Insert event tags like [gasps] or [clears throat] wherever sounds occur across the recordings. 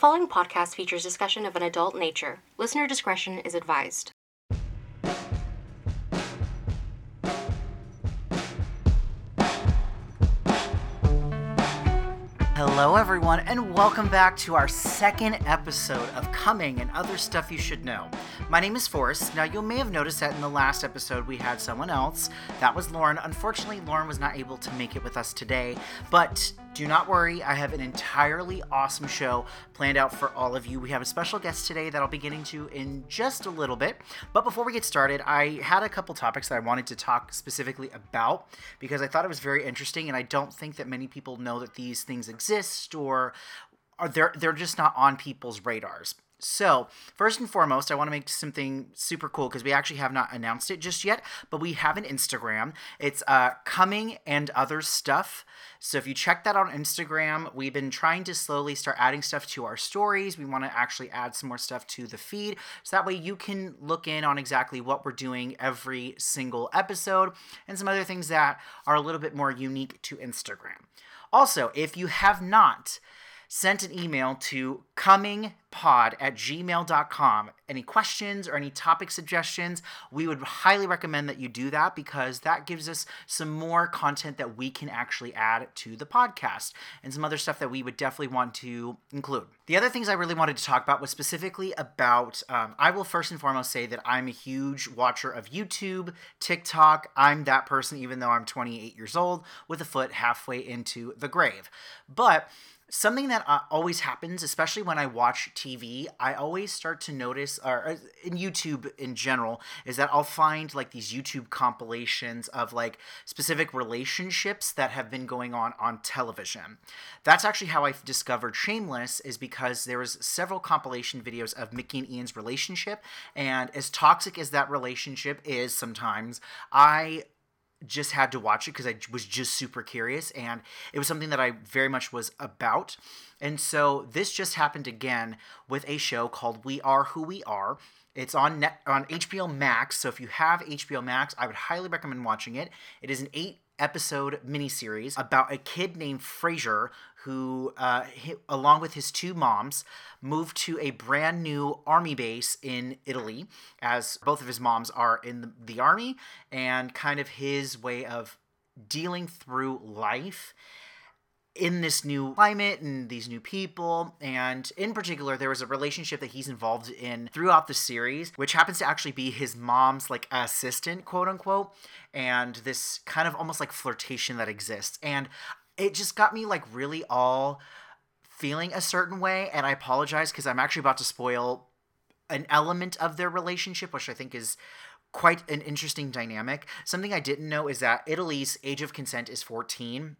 following podcast features discussion of an adult nature. Listener discretion is advised. Hello, everyone, and welcome back to our second episode of Coming and Other Stuff You Should Know. My name is Forrest. Now, you may have noticed that in the last episode we had someone else. That was Lauren. Unfortunately, Lauren was not able to make it with us today, but do not worry, I have an entirely awesome show planned out for all of you. We have a special guest today that I'll be getting to in just a little bit. But before we get started, I had a couple topics that I wanted to talk specifically about because I thought it was very interesting, and I don't think that many people know that these things exist or are they're they're just not on people's radars. So, first and foremost, I want to make something super cool because we actually have not announced it just yet, but we have an Instagram. It's uh, Coming and Other Stuff. So, if you check that on Instagram, we've been trying to slowly start adding stuff to our stories. We want to actually add some more stuff to the feed so that way you can look in on exactly what we're doing every single episode and some other things that are a little bit more unique to Instagram. Also, if you have not, sent an email to comingpod at gmail.com. Any questions or any topic suggestions, we would highly recommend that you do that because that gives us some more content that we can actually add to the podcast and some other stuff that we would definitely want to include. The other things I really wanted to talk about was specifically about, um, I will first and foremost say that I'm a huge watcher of YouTube, TikTok. I'm that person, even though I'm 28 years old, with a foot halfway into the grave. But something that uh, always happens especially when i watch tv i always start to notice or uh, in youtube in general is that i'll find like these youtube compilations of like specific relationships that have been going on on television. That's actually how i discovered shameless is because there was several compilation videos of mickey and ian's relationship and as toxic as that relationship is sometimes i just had to watch it because I was just super curious and it was something that I very much was about. And so this just happened again with a show called We Are Who We Are. It's on net, on HBO Max. So if you have HBO Max, I would highly recommend watching it. It is an 8 episode miniseries about a kid named Fraser who, uh, he, along with his two moms, moved to a brand new army base in Italy, as both of his moms are in the, the army, and kind of his way of dealing through life in this new climate and these new people. And in particular, there was a relationship that he's involved in throughout the series, which happens to actually be his mom's like assistant, quote unquote, and this kind of almost like flirtation that exists. And it just got me like really all feeling a certain way. And I apologize because I'm actually about to spoil an element of their relationship, which I think is quite an interesting dynamic. Something I didn't know is that Italy's age of consent is 14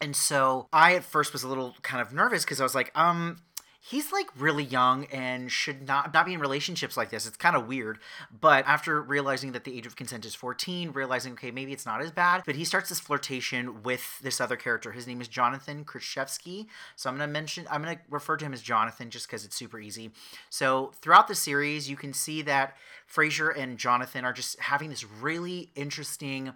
and so I at first was a little kind of nervous because I was like, um, he's like really young and should not not be in relationships like this. It's kind of weird. But after realizing that the age of consent is 14, realizing okay, maybe it's not as bad, but he starts this flirtation with this other character. His name is Jonathan Kritchevsky. So I'm going to mention I'm going to refer to him as Jonathan just cuz it's super easy. So throughout the series, you can see that Fraser and Jonathan are just having this really interesting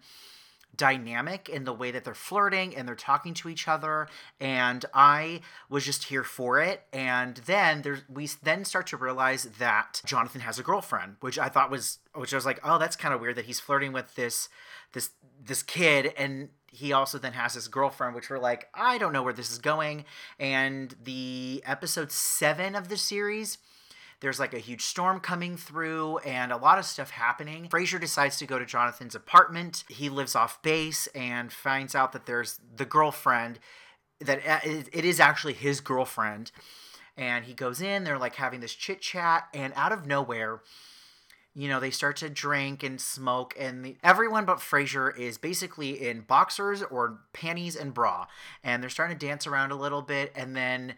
dynamic in the way that they're flirting and they're talking to each other and i was just here for it. And then there's we then start to realize that jonathan has a girlfriend which i thought was which i was like oh that's kind of weird that he's flirting with this this this kid and he also then has his girlfriend which we're like i don't know where this is going. And the episode seven of the series there's like a huge storm coming through and a lot of stuff happening. Fraser decides to go to Jonathan's apartment. He lives off base and finds out that there's the girlfriend that uh, it is actually his girlfriend. And he goes in, they're like having this chit chat, and out of nowhere, you know, they start to drink and smoke, and the, everyone but Fraser is basically in boxers or panties and bra, and they're starting to dance around a little bit, and then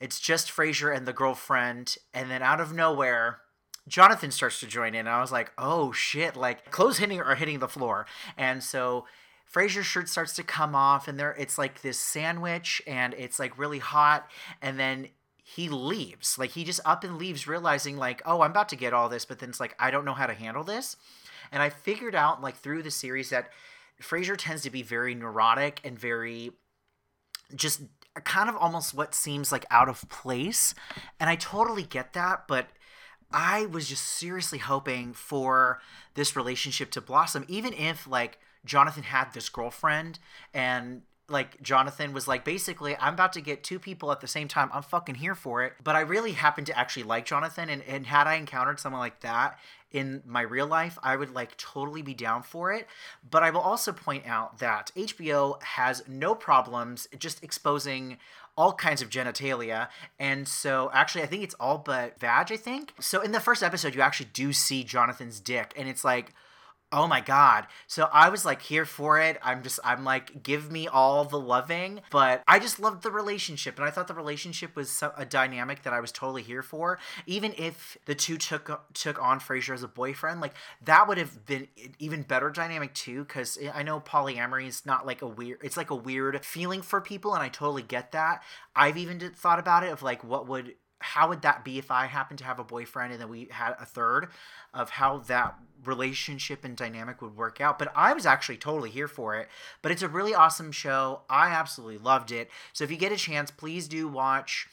it's just Fraser and the girlfriend, and then out of nowhere, Jonathan starts to join in. I was like, oh shit, like clothes hitting are hitting the floor. And so Fraser's shirt starts to come off, and there it's like this sandwich, and it's like really hot, and then he leaves. Like he just up and leaves, realizing like, oh, I'm about to get all this, but then it's like I don't know how to handle this. And I figured out like through the series that Fraser tends to be very neurotic and very just kind of almost what seems like out of place. And I totally get that, but I was just seriously hoping for this relationship to blossom, even if like Jonathan had this girlfriend and like Jonathan was like basically I'm about to get two people at the same time. I'm fucking here for it. But I really happen to actually like Jonathan and, and had I encountered someone like that in my real life, I would like totally be down for it. But I will also point out that HBO has no problems just exposing all kinds of genitalia. And so actually I think it's all but vag, I think. So in the first episode you actually do see Jonathan's dick and it's like Oh my god. So I was like here for it. I'm just I'm like give me all the loving, but I just loved the relationship and I thought the relationship was a dynamic that I was totally here for. Even if the two took took on Fraser as a boyfriend, like that would have been even better dynamic too cuz I know polyamory is not like a weird it's like a weird feeling for people and I totally get that. I've even did, thought about it of like what would how would that be if I happened to have a boyfriend and then we had a third of how that relationship and dynamic would work out. But I was actually totally here for it. But it's a really awesome show. I absolutely loved it. So if you get a chance, please do watch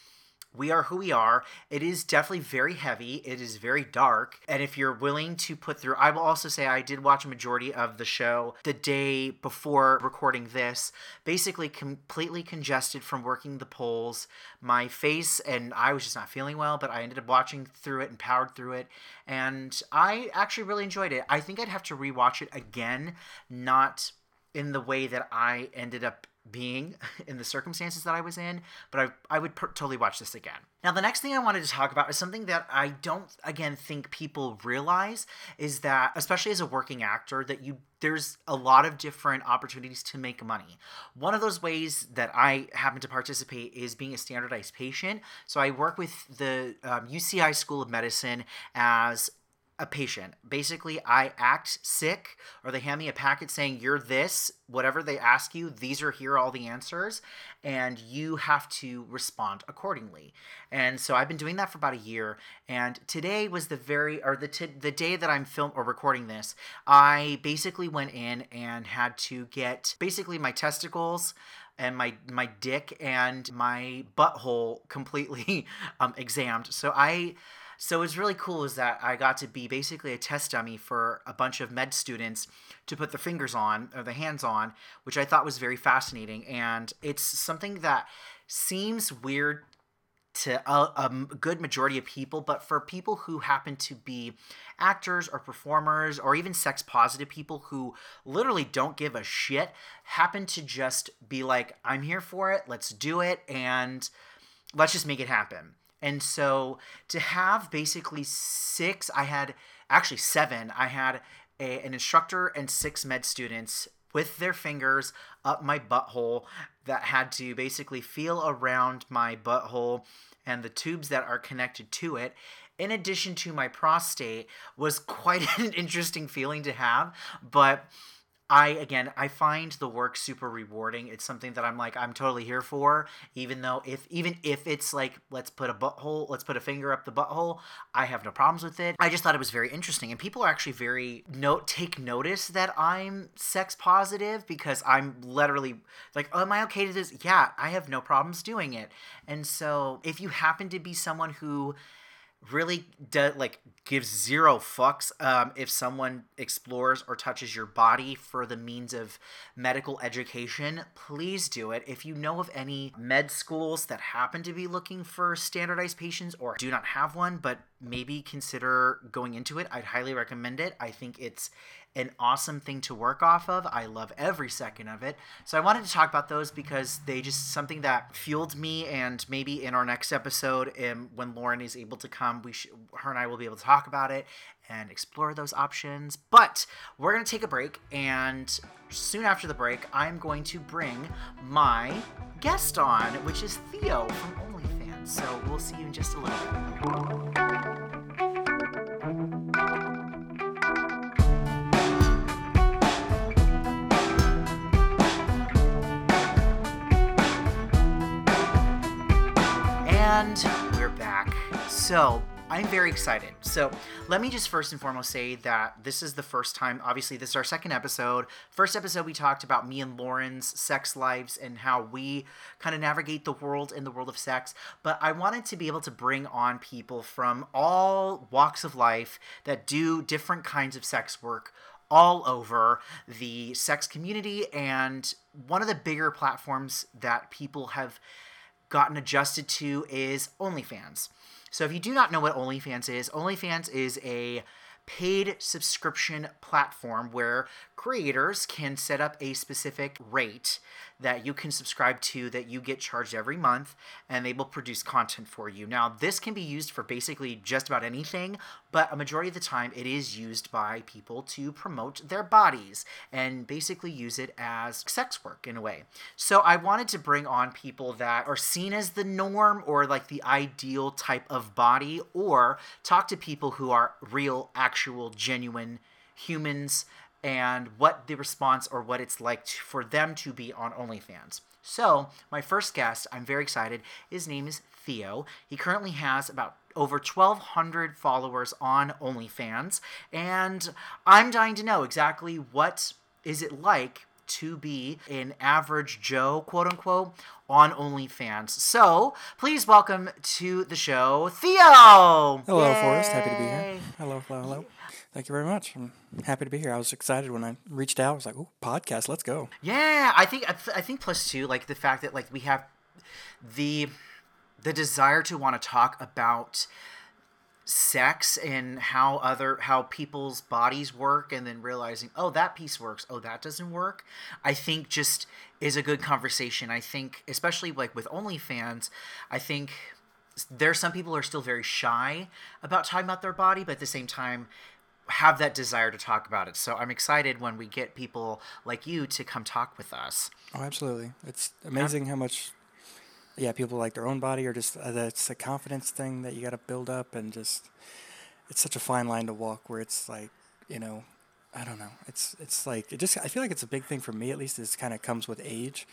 we are who we are. It is definitely very heavy. It is very dark. And if you're willing to put through, I will also say I did watch a majority of the show the day before recording this. Basically, completely congested from working the polls. My face and I was just not feeling well, but I ended up watching through it and powered through it. And I actually really enjoyed it. I think I'd have to rewatch it again, not in the way that I ended up being [laughs] in the circumstances that I was in, but I, I would per- totally watch this again. Now, the next thing I wanted to talk about is something that I don't, again, think people realize is that, especially as a working actor, that you there's a lot of different opportunities to make money. One of those ways that I happen to participate is being a standardized patient. So I work with the um, UCI School of Medicine as a patient. Basically, I act sick, or they hand me a packet saying, You're this, whatever they ask you, these are here, all the answers, and you have to respond accordingly. And so I've been doing that for about a year. And today was the very, or the, t- the day that I'm film or recording this, I basically went in and had to get basically my testicles and my my dick and my butthole completely [laughs] um, examined. So I so what's really cool is that I got to be basically a test dummy for a bunch of med students to put their fingers on or the hands on, which I thought was very fascinating. And it's something that seems weird to a, a, good majority of people, but for people who happen to be actors or performers or even sex positive people who literally don't give a shit, happen to just be like, I'm here for it, let's do it, and let's just make it happen. And so to have basically six, I had actually seven, I had a, an instructor and six med students with their fingers up my butthole that had to basically feel around my butthole and the tubes that are connected to it in addition to my prostate was quite [laughs] an interesting feeling to have. But I again I find the work super rewarding. It's something that I'm like I'm totally here for, even though if even if it's like let's put a butthole, let's put a finger up the butthole, I have no problems with it. I just thought it was very interesting, and people are actually very note take notice that I'm sex positive because I'm literally like, oh, am I okay to this? Yeah, I have no problems doing it. And so if you happen to be someone who really do, like gives zero fucks um, if someone explores or touches your body for the means of medical education please do it. If you know of any med schools that happen to be looking for standardized patients or do not have one but maybe consider going into it i'd highly recommend it. I think it's an awesome thing to work off of. I love every second of it. So I wanted to talk about those because they just something that fueled me and maybe in our next episode um, when Lauren is able to come, we sh- her and I will be able to talk about it and explore those options. But we're to take a break and soon after the break, I'm going to bring my guest on, which is Theo from OnlyFans. So we'll see you in just a little bit. And we're back. So, I'm very excited. So, let me just first and foremost say that this is the first time, obviously, this is our second episode. First episode, we talked about me and Lauren's sex lives and how we kind of navigate the world in the world of sex. But I wanted to be able to bring on people from all walks of life that do different kinds of sex work all over the sex community and one of the bigger platforms that people have gotten adjusted to is OnlyFans. So if you do not know what OnlyFans is, OnlyFans is a paid subscription platform where creators can set up a specific rate that you can subscribe to that you get charged every month and they will produce content for you. Now, this can be used for basically just about anything, but a majority of the time it is used by people to promote their bodies and basically use it as sex work in a way. So, I wanted to bring on people that are seen as the norm or like the ideal type of body or talk to people who are real, actual, genuine humans and what the response or what it's like to, for them to be on OnlyFans. So, my first guest, I'm very excited. His name is Theo. He currently has about over 1,200 followers on OnlyFans, and I'm dying to know exactly what is it like to be an average Joe, quote unquote, on OnlyFans. So please welcome to the show, Theo. Hello, Yay. Forrest. Happy to be here. Hello, hello, hello. Thank you very much. I'm happy to be here. I was excited when I reached out. I was like, "Oh, podcast, let's go." Yeah, I think I think plus two, like the fact that like we have the the desire to want to talk about sex and how other how people's bodies work and then realizing oh that piece works oh that doesn't work i think just is a good conversation i think especially like with onlyfans i think there are some people who are still very shy about talking about their body but at the same time have that desire to talk about it. So I'm excited when we get people like you to come talk with us. Oh, absolutely. It's amazing yeah. how much, yeah, people like their own body or just uh, it's a confidence thing that you got to build up and just, it's such a fine line to walk where it's like, you know, I don't know. It's, it's like, it just, I feel like it's a big thing for me at least is kind of comes with age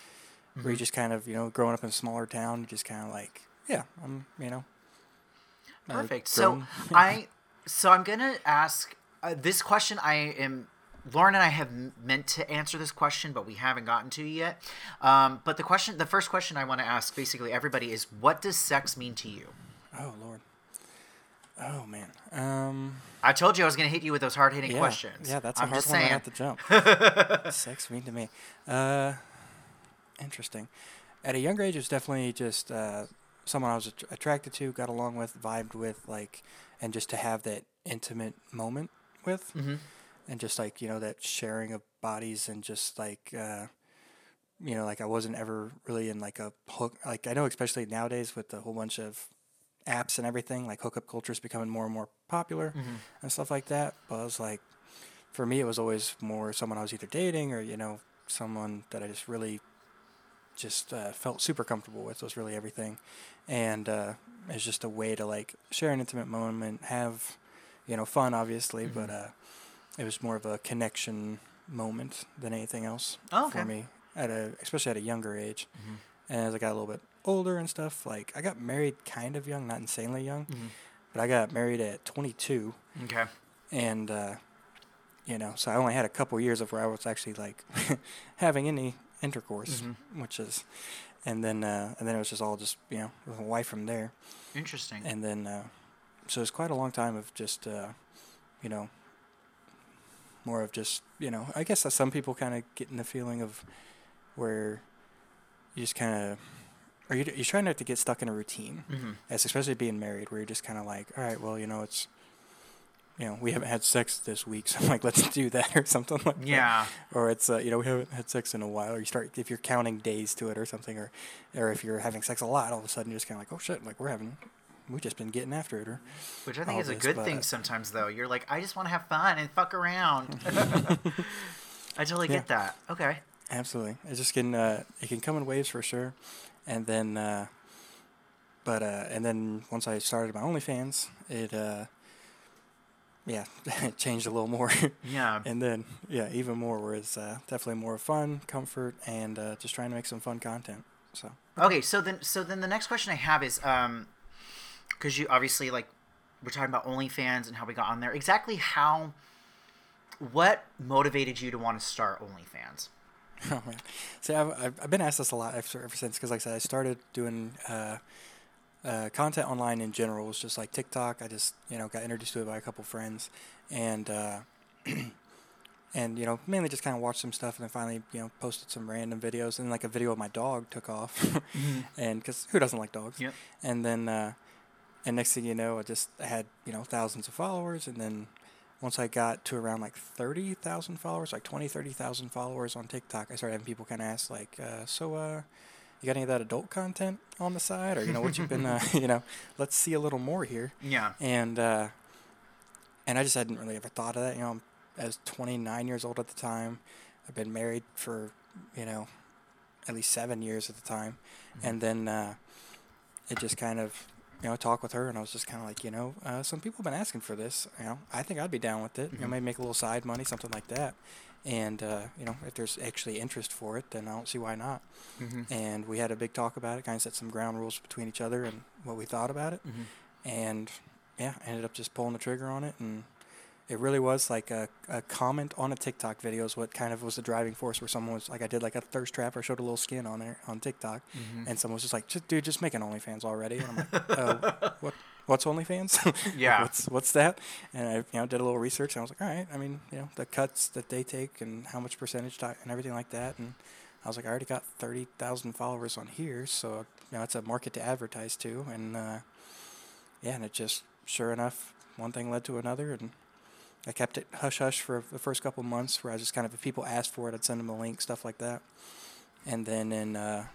mm-hmm. where you mm-hmm. just kind of, you know, growing up in a smaller town, you just kind of like, yeah, I'm, you know. Perfect. So I, so I'm going to ask uh, this question I am Lauren and I have meant to answer this question, but we haven't gotten to it yet. Um, but the question, the first question I want to ask, basically everybody, is what does sex mean to you? Oh Lord. Oh man. Um, I told you I was going to hit you with those hard hitting yeah, questions. Yeah, that's a I'm hard one saying. to jump. [laughs] sex mean to me. Uh, interesting. At a younger age, it was definitely just uh, someone I was attracted to, got along with, vibed with, like, and just to have that intimate moment with, mm-hmm. And just like you know that sharing of bodies and just like uh, you know like I wasn't ever really in like a hook like I know especially nowadays with the whole bunch of apps and everything like hookup culture is becoming more and more popular mm-hmm. and stuff like that. But I was like, for me, it was always more someone I was either dating or you know someone that I just really just uh, felt super comfortable with was really everything, and uh, it's just a way to like share an intimate moment, have you know, fun obviously, mm-hmm. but uh, it was more of a connection moment than anything else oh, okay. for me at a especially at a younger age. Mm-hmm. And as I got a little bit older and stuff, like I got married kind of young, not insanely young, mm-hmm. but I got married at 22. Okay. And uh, you know, so I only had a couple years of where I was actually like [laughs] having any intercourse, mm-hmm. which is, and then uh, and then it was just all just you know with a wife from there. Interesting. And then uh, so it's quite a long time of just, uh, you know, more of just, you know, I guess some people kind of getting the feeling of where you just kind of, or you, you're trying not to get stuck in a routine, mm-hmm. as especially being married, where you're just kind of like, all right, well, you know, it's, you know, we haven't had sex this week, [laughs] so I'm like, let's do that or something like yeah. that. Or it's, uh, you know, we haven't had sex in a while. Or you start, if you're counting days to it or something, or, or if you're having sex a lot, all of a sudden you're just kind of like, oh shit, like we're having we've just been getting after it. Or Which I think is a good thing sometimes, though. You're like, I just want to have fun and fuck around. [laughs] [laughs] I totally yeah. get that. Okay. Absolutely. It just can uh, it can come in waves for sure, and then uh, but uh, and then once I started my OnlyFans, it uh, yeah it [laughs] changed a little more. Yeah. and then yeah even more where it's uh, definitely more fun, comfort, and uh, just trying to make some fun content. So. Okay, so then so then the next question I have is um, because you obviously like we're talking about OnlyFans and how we got on there. Exactly how, what motivated you to want to start OnlyFans? Oh man, see, I've, I've been asked this a lot ever, ever since because, like I said, I started doing uh, uh, content online in general. It was just like TikTok. I just you know got introduced to it by a couple friends, and uh, [clears throat] and you know mainly just kind of watched some stuff, and then finally you know posted some random videos, and like a video of my dog took off, [laughs] and because who doesn't like dogs? Yep. And then uh, and next thing you know, I just had you know thousands of followers, and then once I got to around like 30,000 followers, like 20, 30,000 followers on TikTok, I started having people kind of ask, like, uh, so, uh, you got any of that adult content on the side? Or, you know, what you've been, uh, [laughs] you know, let's see a little more here. Yeah. And, uh, and I just hadn't really ever thought of that. You know, I was 29 years old at the time. I've been married for, you know, at least seven years at the time. And then, uh, it just kind of you know, talk with her, and I was just kind of like, you know, uh, some people have been asking for this. You know, I think I'd be down with it. You know, maybe make a little side money, something like that. And uh, you know, if there's actually interest for it, then I don't see why not. Mm-hmm. And we had a big talk about it, kind of set some ground rules between each other and what we thought about it. Mm-hmm. And yeah, I ended up just pulling the trigger on it, and it really was like a, a comment on a TikTok video is what kind of was the driving force where someone was like, I did like a thirst trap or showed a little skin on there on TikTok, Mm-hmm. and someone was just like, just, dude, just make an OnlyFans already. And I'm like, oh, [laughs] what? What's OnlyFans? [laughs] Yeah. what's what's that? And I you know did a little research and I was like, all right. I mean, you know, the cuts that they take and how much percentage and everything like that. And I was like, I already got thirty thousand followers on here, so you know, it's a market to advertise to. And uh, yeah, and it just sure enough, one thing led to another, and I kept it hush hush for the first couple months, where I just kind of if people asked for it, I'd send them a link, stuff like that. And then in uh,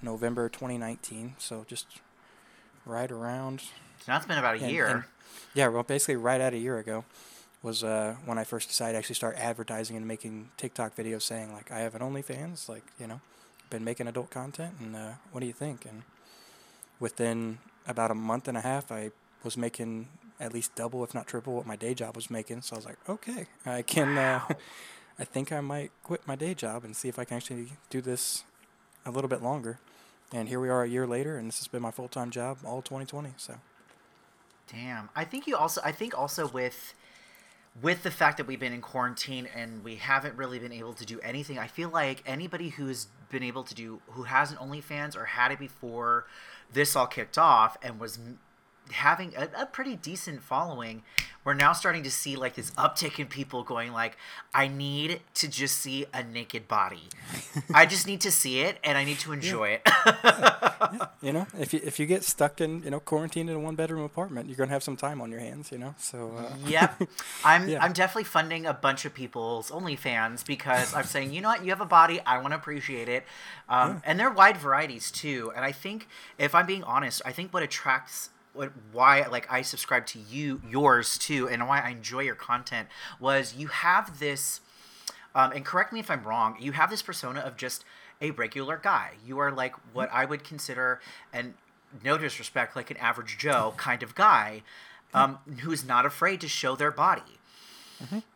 November 2019, so just right around So now it's been about a and- year. and- yeah, well, basically right at a year ago was uh, when I first decided to actually start advertising and making TikTok videos saying like I have an OnlyFans, like you know, been making adult content, and uh, what do you think? And within about a month and a half, I was making at least double, if not triple, what my day job was making. So I was like, okay, I can. Uh, [laughs] I think I might quit my day job and see if I can actually do this a little bit longer. And here we are a year later, and this has been my full time job all 2020. So. Damn. I think you also I think also with with the fact that we've been in quarantine and we haven't really been able to do anything, I feel like anybody who's been able to do who has an OnlyFans or had it before this all kicked off and was having a, a pretty decent following, we're now starting to see like this uptick in people going like, I need to just see a naked body. I just need to see it and I need to enjoy it. [laughs] You know, if you if you get stuck in you know quarantined in a one bedroom apartment, you're gonna have some time on your hands. You know, so uh, yep. [laughs] I'm Yeah. I'm definitely funding a bunch of people's OnlyFans because I'm saying, you know what, you have a body, I want to appreciate it, um, and they're wide varieties too. And I think, if I'm being honest, I think what attracts what why like I subscribe to you yours too, and why I enjoy your content was you have this. Um, and correct me if I'm wrong. You have this persona of just a regular guy. You are like what I would consider, and no disrespect, like an average Joe [laughs] kind of guy, um, who's not afraid to show their body.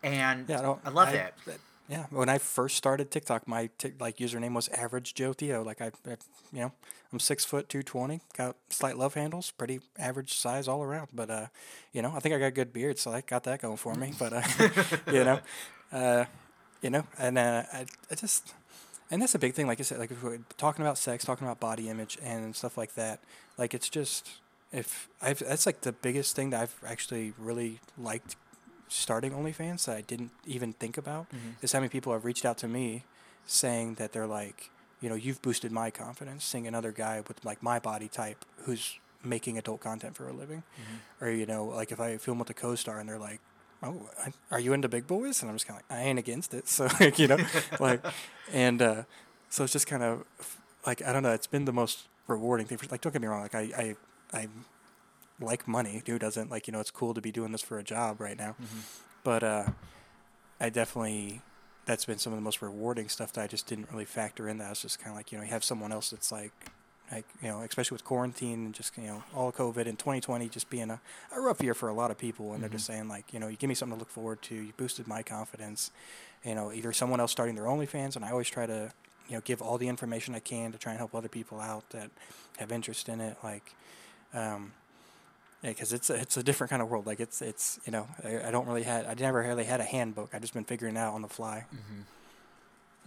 And yeah, no, I love it. that- Yeah, when I first started TikTok, my tic, like username was Average Joe Theo. Like I, I, you know, I'm six foot two twenty, got slight love handles, pretty average size all around. But uh, you know, I think I got a good beard, so I got that going for me. But uh, [laughs] you know, uh, you know, and uh, I, I just, and that's a big thing. Like I said, like we're talking about sex, talking about body image and stuff like that. Like it's just if I've that's like the biggest thing that I've actually really liked starting OnlyFans that I didn't even think about is how many people have reached out to me saying that they're like, you know, you've boosted my confidence seeing another guy with like my body type who's making adult content for a living. Or, you know, like if I film with a co star and they're like, Oh, I, are you into big boys? And I'm just kind of like, I ain't against it. [laughs] So, like, you know, [laughs] like, and uh, so it's just kind of like, I don't know, it's been the most rewarding thing. For, like, don't get me wrong, like, I, I, I like money. Who doesn't like you know? It's cool to be doing this for a job right now, but uh, I definitely that's been some of the most rewarding stuff that I just didn't really factor in. That I was just kind of like you know you have someone else that's like like you know especially with quarantine and just you know all COVID and 2020 just being a, a rough year for a lot of people and they're just saying like you know you give me something to look forward to. You boosted my confidence. You know either someone else starting their OnlyFans and I always try to you know give all the information I can to try and help other people out that have interest in it like. Um, Yeah, because it's a, it's a different kind of world. Like it's it's you know I, I don't really had I never really had a handbook. I've just been figuring it out on the fly.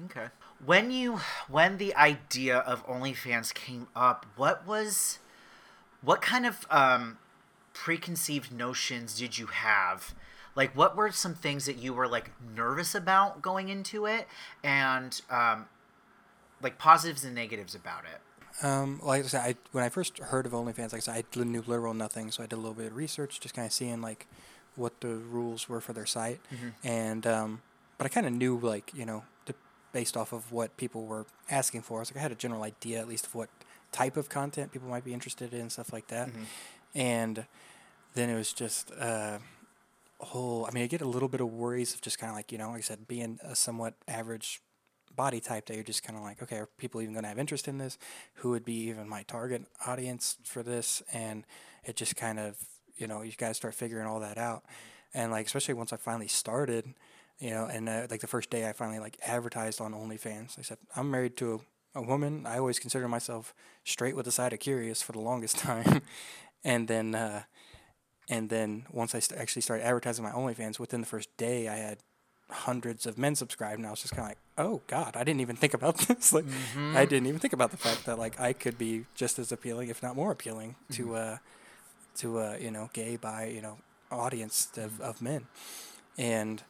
Okay. When you when the idea of OnlyFans came up, what was what kind of um preconceived notions did you have? Like what were some things that you were like nervous about going into it and um like positives and negatives about it? Um, like I said, I, when I first heard of OnlyFans, like I said, I knew literal nothing, so I did a little bit of research, just kind of seeing like what the rules were for their site, and um, but I kind of knew like you know the, based off of what people were asking for. I was like I had a general idea at least of what type of content people might be interested in, stuff like that, and then it was just uh, a whole. I mean, I get a little bit of worries of just kind of like you know, like I said, being a somewhat average body type that you're just kind of like, okay, are people even going to have interest in this? Who would be even my target audience for this? And it just kind of, you know, you to start figuring all that out. And like, especially once I finally started, you know, and uh, like the first day I finally like advertised on OnlyFans, I said, I'm married to a, a woman. I always consider myself straight with the side of curious for the longest [laughs] time. and then, uh, and then once I st- actually started advertising my OnlyFans, within the first day, I had hundreds of men subscribed, and I was just kind of like, "Oh God, I didn't even think about [laughs] this. like, I didn't even think about the fact that like I could be just as appealing, if not more appealing, to uh, to uh, you know, gay by you know, audience of, of men." And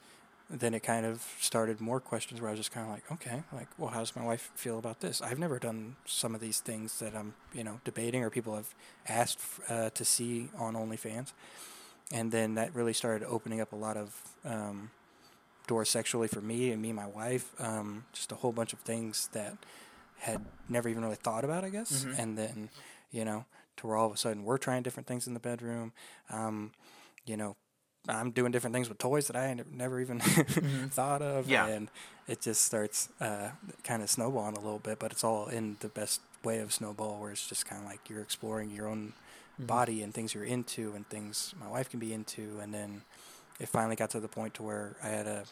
then it kind of started more questions where I was just kind of like, okay, like, well, how does my wife feel about this? I've never done some of these things that I'm, you know, debating or people have asked uh, to see on OnlyFans. And then that really started opening up a lot of um, doors sexually for me and me and my wife. Um, just a whole bunch of things that had never even really thought about, I guess. And then, you know, to where all of a sudden we're trying different things in the bedroom. Um, you know, I'm doing different things with toys that I never even [laughs] thought of. Yeah. And it just starts uh, kind of snowballing a little bit, but it's all in the best way of snowball, where it's just kind of like you're exploring your own body and things you're into and things my wife can be into. And then it finally got to the point to where I had a,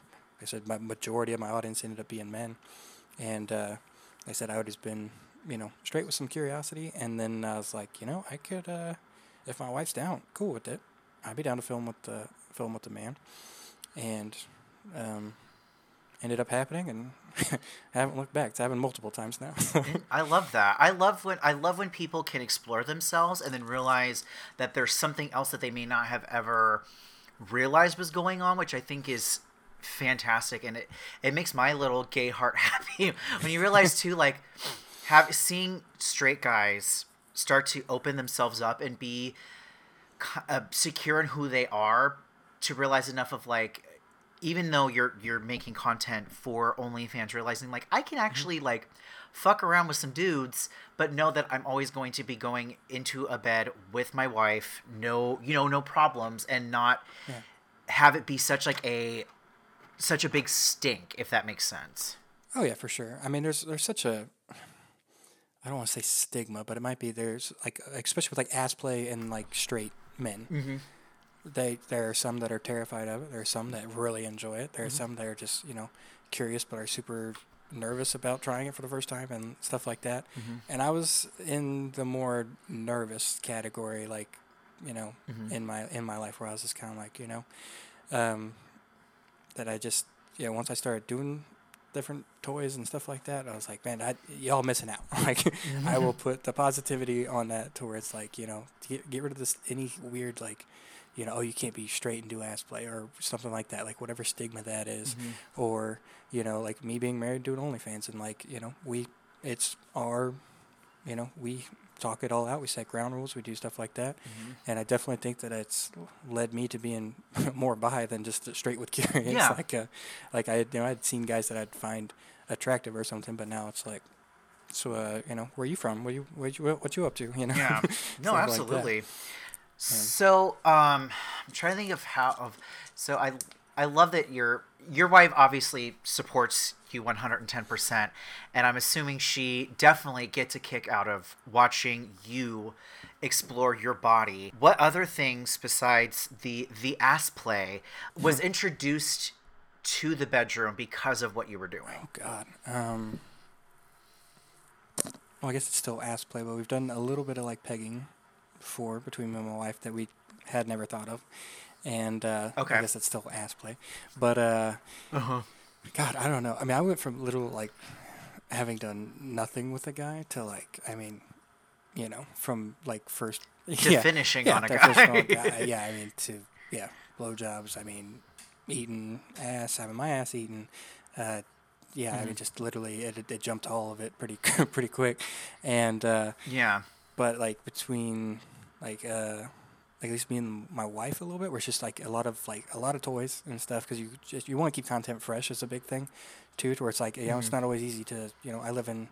said, my majority of my audience ended up being men. And uh, I said, I would just been, you know, straight with some curiosity. And then I was like, you know, I could, uh, if my wife's down, cool with it. I'd be down to film with the film with the man, and um, ended up happening, and [laughs] I haven't looked back. It's happened multiple times now. [laughs] I love that. I love when I love when people can explore themselves and then realize that there's something else that they may not have ever realized was going on, which I think is fantastic and it it makes my little gay heart [laughs] happy when you realize too [laughs] like have seeing straight guys start to open themselves up and be uh, secure in who they are to realize enough of like even though you're you're making content for OnlyFans, realizing like I can actually like fuck around with some dudes, but know that I'm always going to be going into a bed with my wife, no you know, no problems, and not Yeah. have it be such like a such a big stink, if that makes sense. Oh yeah, for sure. I mean, there's there's such a I don't want to say stigma, but it might be there's like especially with like ass play and like straight men. Mm-hmm. They there are some that are terrified of it. There are some that really enjoy it. There are some that are just you know curious but are super nervous about trying it for the first time and stuff like that. Mm-hmm. And I was in the more nervous category, like you know, mm-hmm. in my in my life where I was just kind of like you know, um, that I just yeah once I started doing different toys and stuff like that, I was like, man, I, y'all missing out. [laughs] like, mm-hmm. I will put the positivity on that to where it's like, you know, get get rid of this any weird like, you know, oh, you can't be straight and do ass play or something like that, like whatever stigma that is. or you know, like me being married to an OnlyFans and like, you know, we it's our, you know, we talk it all out. We set ground rules. We do stuff like that, and I definitely think that it's led me to being [laughs] more bi than just straight with curious. Yeah. [laughs] Like, uh, like I, you know, I'd seen guys that I'd find attractive or something, but now it's like, so, uh, you know, where are you from? What you, what you, what you up to? You know? Yeah. [laughs] No, Stuff like absolutely. So, um, I'm trying to think of how of. So I I love that your your wife obviously supports you 110%, and I'm assuming she definitely gets a kick out of watching you explore your body. What other things besides the the ass play was introduced to the bedroom because of what you were doing? Oh God. Um, well, I guess it's still ass play, but we've done a little bit of like pegging before between me and my wife that we had never thought of, and uh, Okay. I guess it's still ass play, but uh, Uh-huh. God, I don't know. I mean, I went from little like having done nothing with a guy to like, I mean, you know, from like first [laughs] To yeah, finishing yeah, on a guy. guy. Yeah, I [laughs] mean, to yeah, blowjobs. I mean, eating ass, having my ass eaten. Uh, yeah, I Mm-hmm. mean, just literally, it, it, it jumped all of it pretty [laughs] pretty quick, and uh, Yeah. But like between like uh like at least me and my wife a little bit where it's just like a lot of like a lot of toys and stuff because you just you want to keep content fresh is a big thing too to where it's like you know it's Mhm. not always easy to you know i live in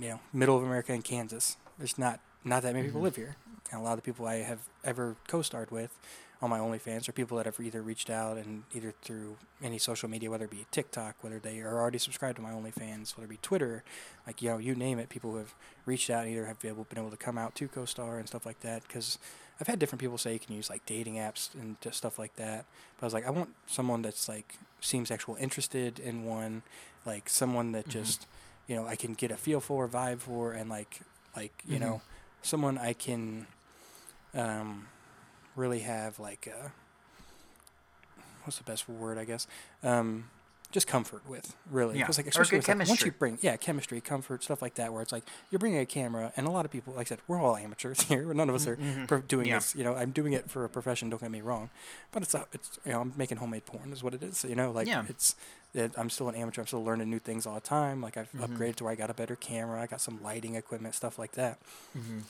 you know middle of america in kansas there's not not that many people Mhm. live here and a lot of the people i have ever co-starred with on my OnlyFans are people that have either reached out and either through any social media, whether it be TikTok, whether they are already subscribed to my OnlyFans, whether it be Twitter, like you know, you name it, people who have reached out and either have been able, been able to come out to CoStar and stuff like that. Because I've had different people say you can use like dating apps and just stuff like that. But I was like, I want someone that's like seems actual interested in one, like someone that Mhm. just you know I can get a feel for, vibe for, and like like you Mhm. know someone I can um, really have like a, what's the best word I guess um, just comfort with really Yeah, like or especially good with, like, once you bring yeah chemistry comfort stuff like that where it's like you're bringing a camera and a lot of people like I said we're all amateurs [laughs] here none of us are Mhm. pro- doing Yeah. this you know I'm doing it for a profession don't get me wrong but it's a, it's you know I'm making homemade porn is what it is you know like Yeah. it's it, I'm still an amateur I'm still learning new things all the time like I've Mhm. upgraded to where I got a better camera I got some lighting equipment stuff like that Mhm.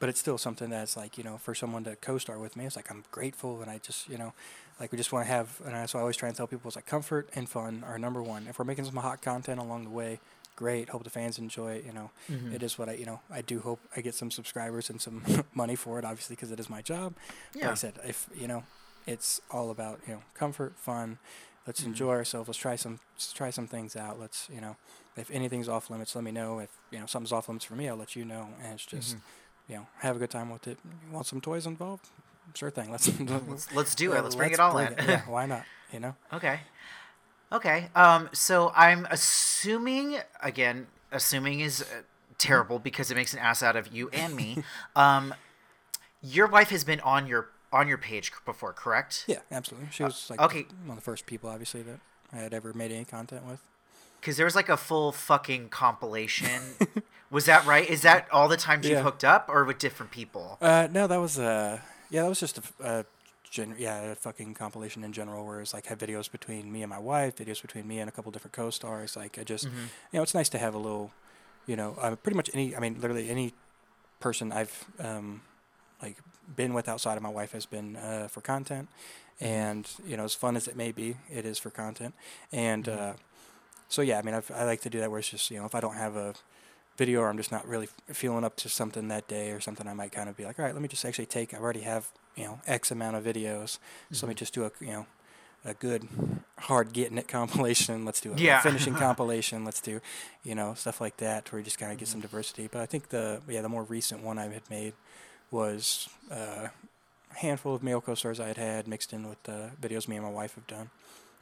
But it's still something that's like you know for someone to co-star with me it's like i'm grateful and i just you know like we just want to have and that's why i always try and tell people it's like comfort and fun are number one. If we're making some hot content along the way great hope the fans enjoy it you know. Mhm. it is what i you know i do hope i get some subscribers and some [laughs] money for it obviously because it is my job. But like i said if you know it's all about you know comfort fun. Let's Mhm. enjoy ourselves. Let's try some let's try some things out. Let's you know if anything's off limits let me know. If you know something's off limits for me i'll let you know. And it's just Mhm. You know, have a good time with it. You want some toys involved? Sure thing. Let's [laughs] Let's, let's do it. Let's bring let's it all bring in. it. Yeah, [laughs] why not? You know? Okay. Okay. Um. So I'm assuming again. Assuming is uh, terrible because it makes an ass out of you and me. [laughs] um, your wife has been on your on your page before, correct? Yeah, absolutely. She was like Uh, okay. one of the first people, obviously, that I had ever made any content with. Because there was like a full fucking compilation. [laughs] was that right? Is that all the times you've hooked up, or with different people? Uh, no, that was uh, yeah, that was just a, gen- yeah, a fucking compilation in general, where it's like had videos between me and my wife, videos between me and a couple different co-stars. Like I just, Mhm. you know, it's nice to have a little, you know, uh, pretty much any. I mean, literally any person I've um, like been with outside of my wife has been uh, for content, and you know, as fun as it may be, it is for content, and Mhm. So yeah, I mean, I've, I like to do that where it's just you know, if I don't have a video or I'm just not really feeling up to something that day or something, I might kind of be like, all right, let me just actually take. I already have you know X amount of videos, so let me Mhm. just do a you know a good hard getting it [laughs] compilation. Let's do a Yeah. finishing [laughs] compilation. Let's do you know stuff like that where you just kind of get Mm-hmm. some diversity. But I think the yeah the more recent one I had made was uh, a handful of male co-stars I had had mixed in with the videos me and my wife have done.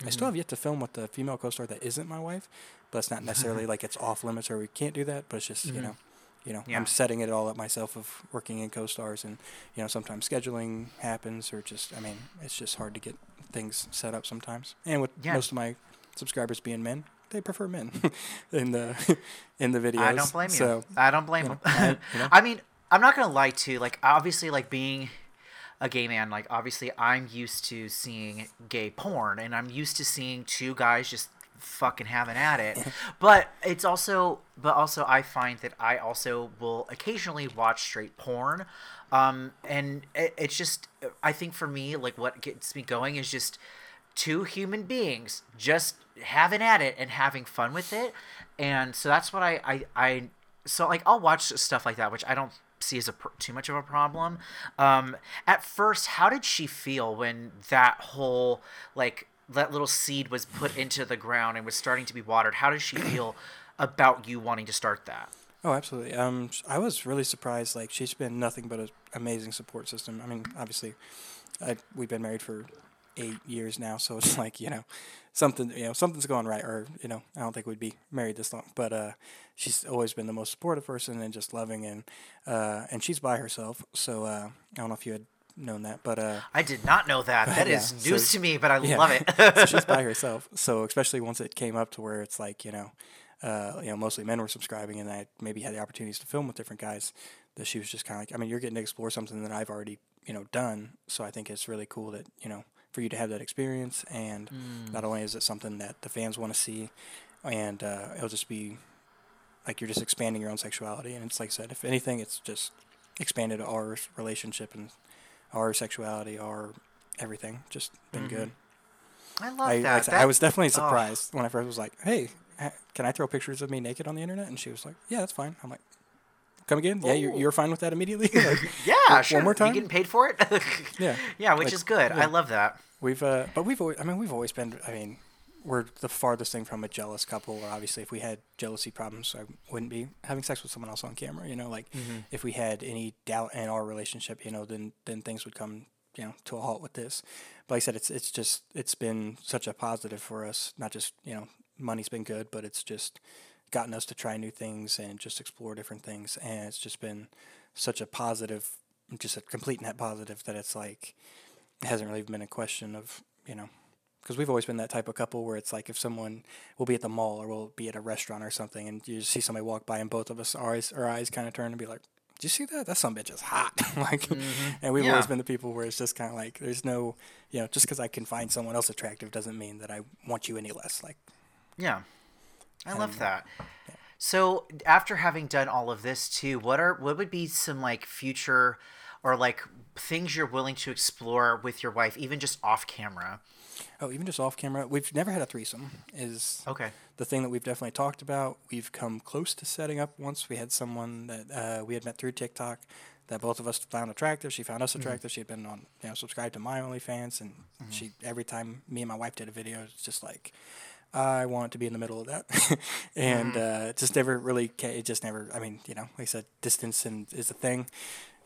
I still Mhm. have yet to film with the female co-star that isn't my wife, but it's not [laughs] necessarily like it's off limits or we can't do that. But it's just Mhm. you know, you know, Yeah. I'm setting it all up myself of working in co-stars, and you know, sometimes scheduling happens or just I mean, it's just hard to get things set up sometimes. And with Yeah. most of my subscribers being men, they prefer men [laughs] [laughs] in the in the videos. I don't blame you. So I don't blame you know, I- you know. I mean, I'm not gonna lie to. Like, obviously, like being a gay man, like obviously, I'm used to seeing gay porn, and I'm used to seeing two guys just fucking having at it. [laughs] but it's also, but also, I find that I also will occasionally watch straight porn. Um, and it, it's just, I think for me, like what gets me going is just two human beings just having at it and having fun with it and so that's what i i, I so like i'll watch stuff like that which i don't see as a too much of a problem um at first how did she feel when that whole like that little seed was put into the ground and was starting to be watered how did she feel [clears throat] about you wanting to start that Oh, absolutely. Um, I was really surprised. Like she's been nothing but an amazing support system. I mean, obviously, I, we've been married for eight years now, so it's [laughs] like you know, something you know something's going right, or you know, I don't think we'd be married this long. But uh, she's always been the most supportive person and just loving, and uh, and she's by herself, so uh, I don't know if you had known that, but uh, I did not know that. [laughs] That Yeah, is so- news to me, but I yeah. love it. [laughs] so she's by [laughs] herself. So especially once it came up to where it's like you know, uh, you know, mostly men were subscribing, and I maybe had the opportunities to film with different guys. That she was just kind of like, I mean, you're getting to explore something that I've already you know done. So I think it's really cool that you know for you to have that experience, and not only is it something that the fans want to see, and uh, it'll just be like you're just expanding your own sexuality, and it's like I said, if anything, it's just expanded our relationship and our sexuality, our everything. Just been good. I love I, like I, that. said, That- I was definitely oh. surprised when I first was like, "Hey, can I throw pictures of me naked on the internet?" And she was like, "Yeah, that's fine." I'm like, "Come again? Yeah, you're, Oh. you're fine with that immediately?" [laughs] like, [laughs] Yeah, one sure. more You time? getting paid for it? [laughs] yeah, yeah, which Like, is good. I love that. we've, uh, but we've always, I mean, we've always been. I mean, we're the farthest thing from a jealous couple. Or obviously, if we had jealousy problems, I wouldn't be having sex with someone else on camera. You know, like Mm-hmm. if we had any doubt in our relationship, you know, then then things would come, you know, to a halt with this. But like I said, it's it's just it's been such a positive for us. Not just you know, money's been good, but it's just gotten us to try new things and just explore different things. And it's just been such a positive, just a complete net positive that it's like it hasn't really been a question of you know because we've always been that type of couple where it's like if someone will be at the mall or we'll be at a restaurant or something and you see somebody walk by and both of us our eyes our eyes kind of turn and be like do you see that that some bitch is hot [laughs] like mm-hmm. and we've always been the people where it's just kind of like there's no you know just because i can find someone else attractive doesn't mean that i want you any less like Yeah. I love that. So after having done all of this too, what are what would be some like future or like things you're willing to explore with your wife, even just off camera? Oh even just off camera we've never had a threesome is Okay. the thing that we've definitely talked about. We've come close to setting up once. We had someone that uh, we had met through TikTok that both of us found attractive. She found us attractive. She had been on, you know, subscribed to my OnlyFans, and she every time me and my wife did a video, it's just like. I want to be in the middle of that, [laughs] and uh, just never really. Ca- it just never. I mean, you know, like I said, distance and is a thing.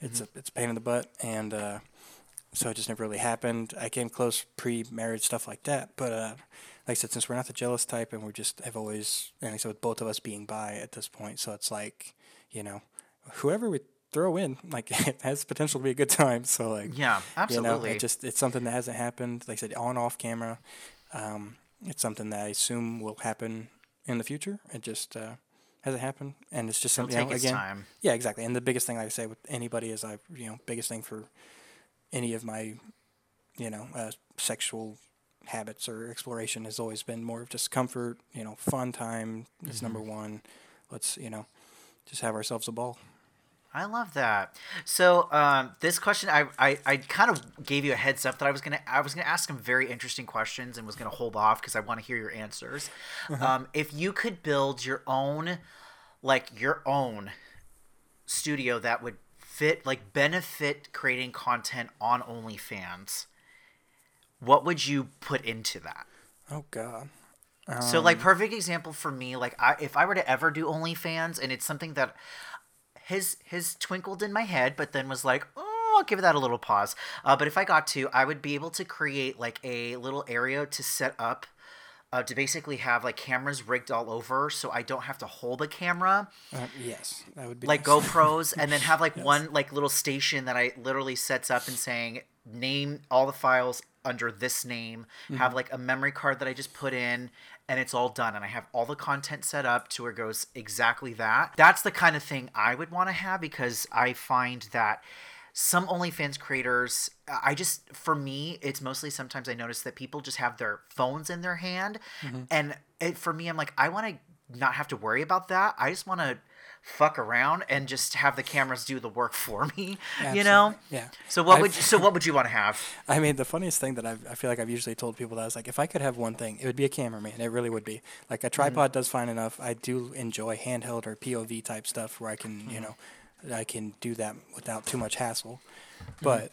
It's a it's a pain in the butt, and uh, so it just never really happened. I came close pre-marriage stuff like that, but uh, like I said, since we're not the jealous type, and we're just have always, and like I said, with both of us being bi at this point, so it's like, you know, whoever we throw in, like, [laughs] it has potential to be a good time. So like, Yeah, you absolutely. know, it just it's something that hasn't happened. Like I said, on off camera, um, it's something that I assume will happen in the future. It just uh, hasn't happened, and it's just something you know, again. time. Yeah, exactly. And the biggest thing, like I say, with anybody is I, you know, biggest thing for any of my, you know, uh, sexual habits or exploration has always been more of just comfort, you know, fun time is number one. Let's, you know, just have ourselves a ball. I love that. So um, this question, I, I, I kind of gave you a heads up that I was gonna I was gonna ask some very interesting questions and was gonna hold off because I want to hear your answers. Um, if you could build your own, like your own studio that would fit like benefit creating content on OnlyFans, what would you put into that? Oh God. So like perfect example for me, like I if I were to ever do OnlyFans and it's something that his his twinkled in my head, but then was like, oh, I'll give that a little pause. Uh, but if I got to, I would be able to create like a little area to set up. Uh, to basically have like cameras rigged all over so I don't have to hold a camera Uh, yes, that would be like nice. GoPros, and then have like [laughs] one like little station that I literally sets up and saying name all the files under this name. Have like a memory card that I just put in, and it's all done. And I have all the content set up to where it goes exactly that. That's the kind of thing I would want to have because I find that some OnlyFans creators, uh, I just, for me, it's mostly sometimes I notice that people just have their phones in their hand. Mm-hmm. And it, for me, I'm like, I want to not have to worry about that. I just want to fuck around and just have the cameras do the work for me, [laughs] you know? Yeah. So what I've- would you, so what would you want to have? [laughs] I mean, the funniest thing that I've, I feel like I've usually told people that I was like, if I could have one thing, it would be a cameraman. It really would be. Like a mm-hmm. tripod does fine enough. I do enjoy handheld or POV type stuff where I can, you mm-hmm. know, I can do that without too much hassle. But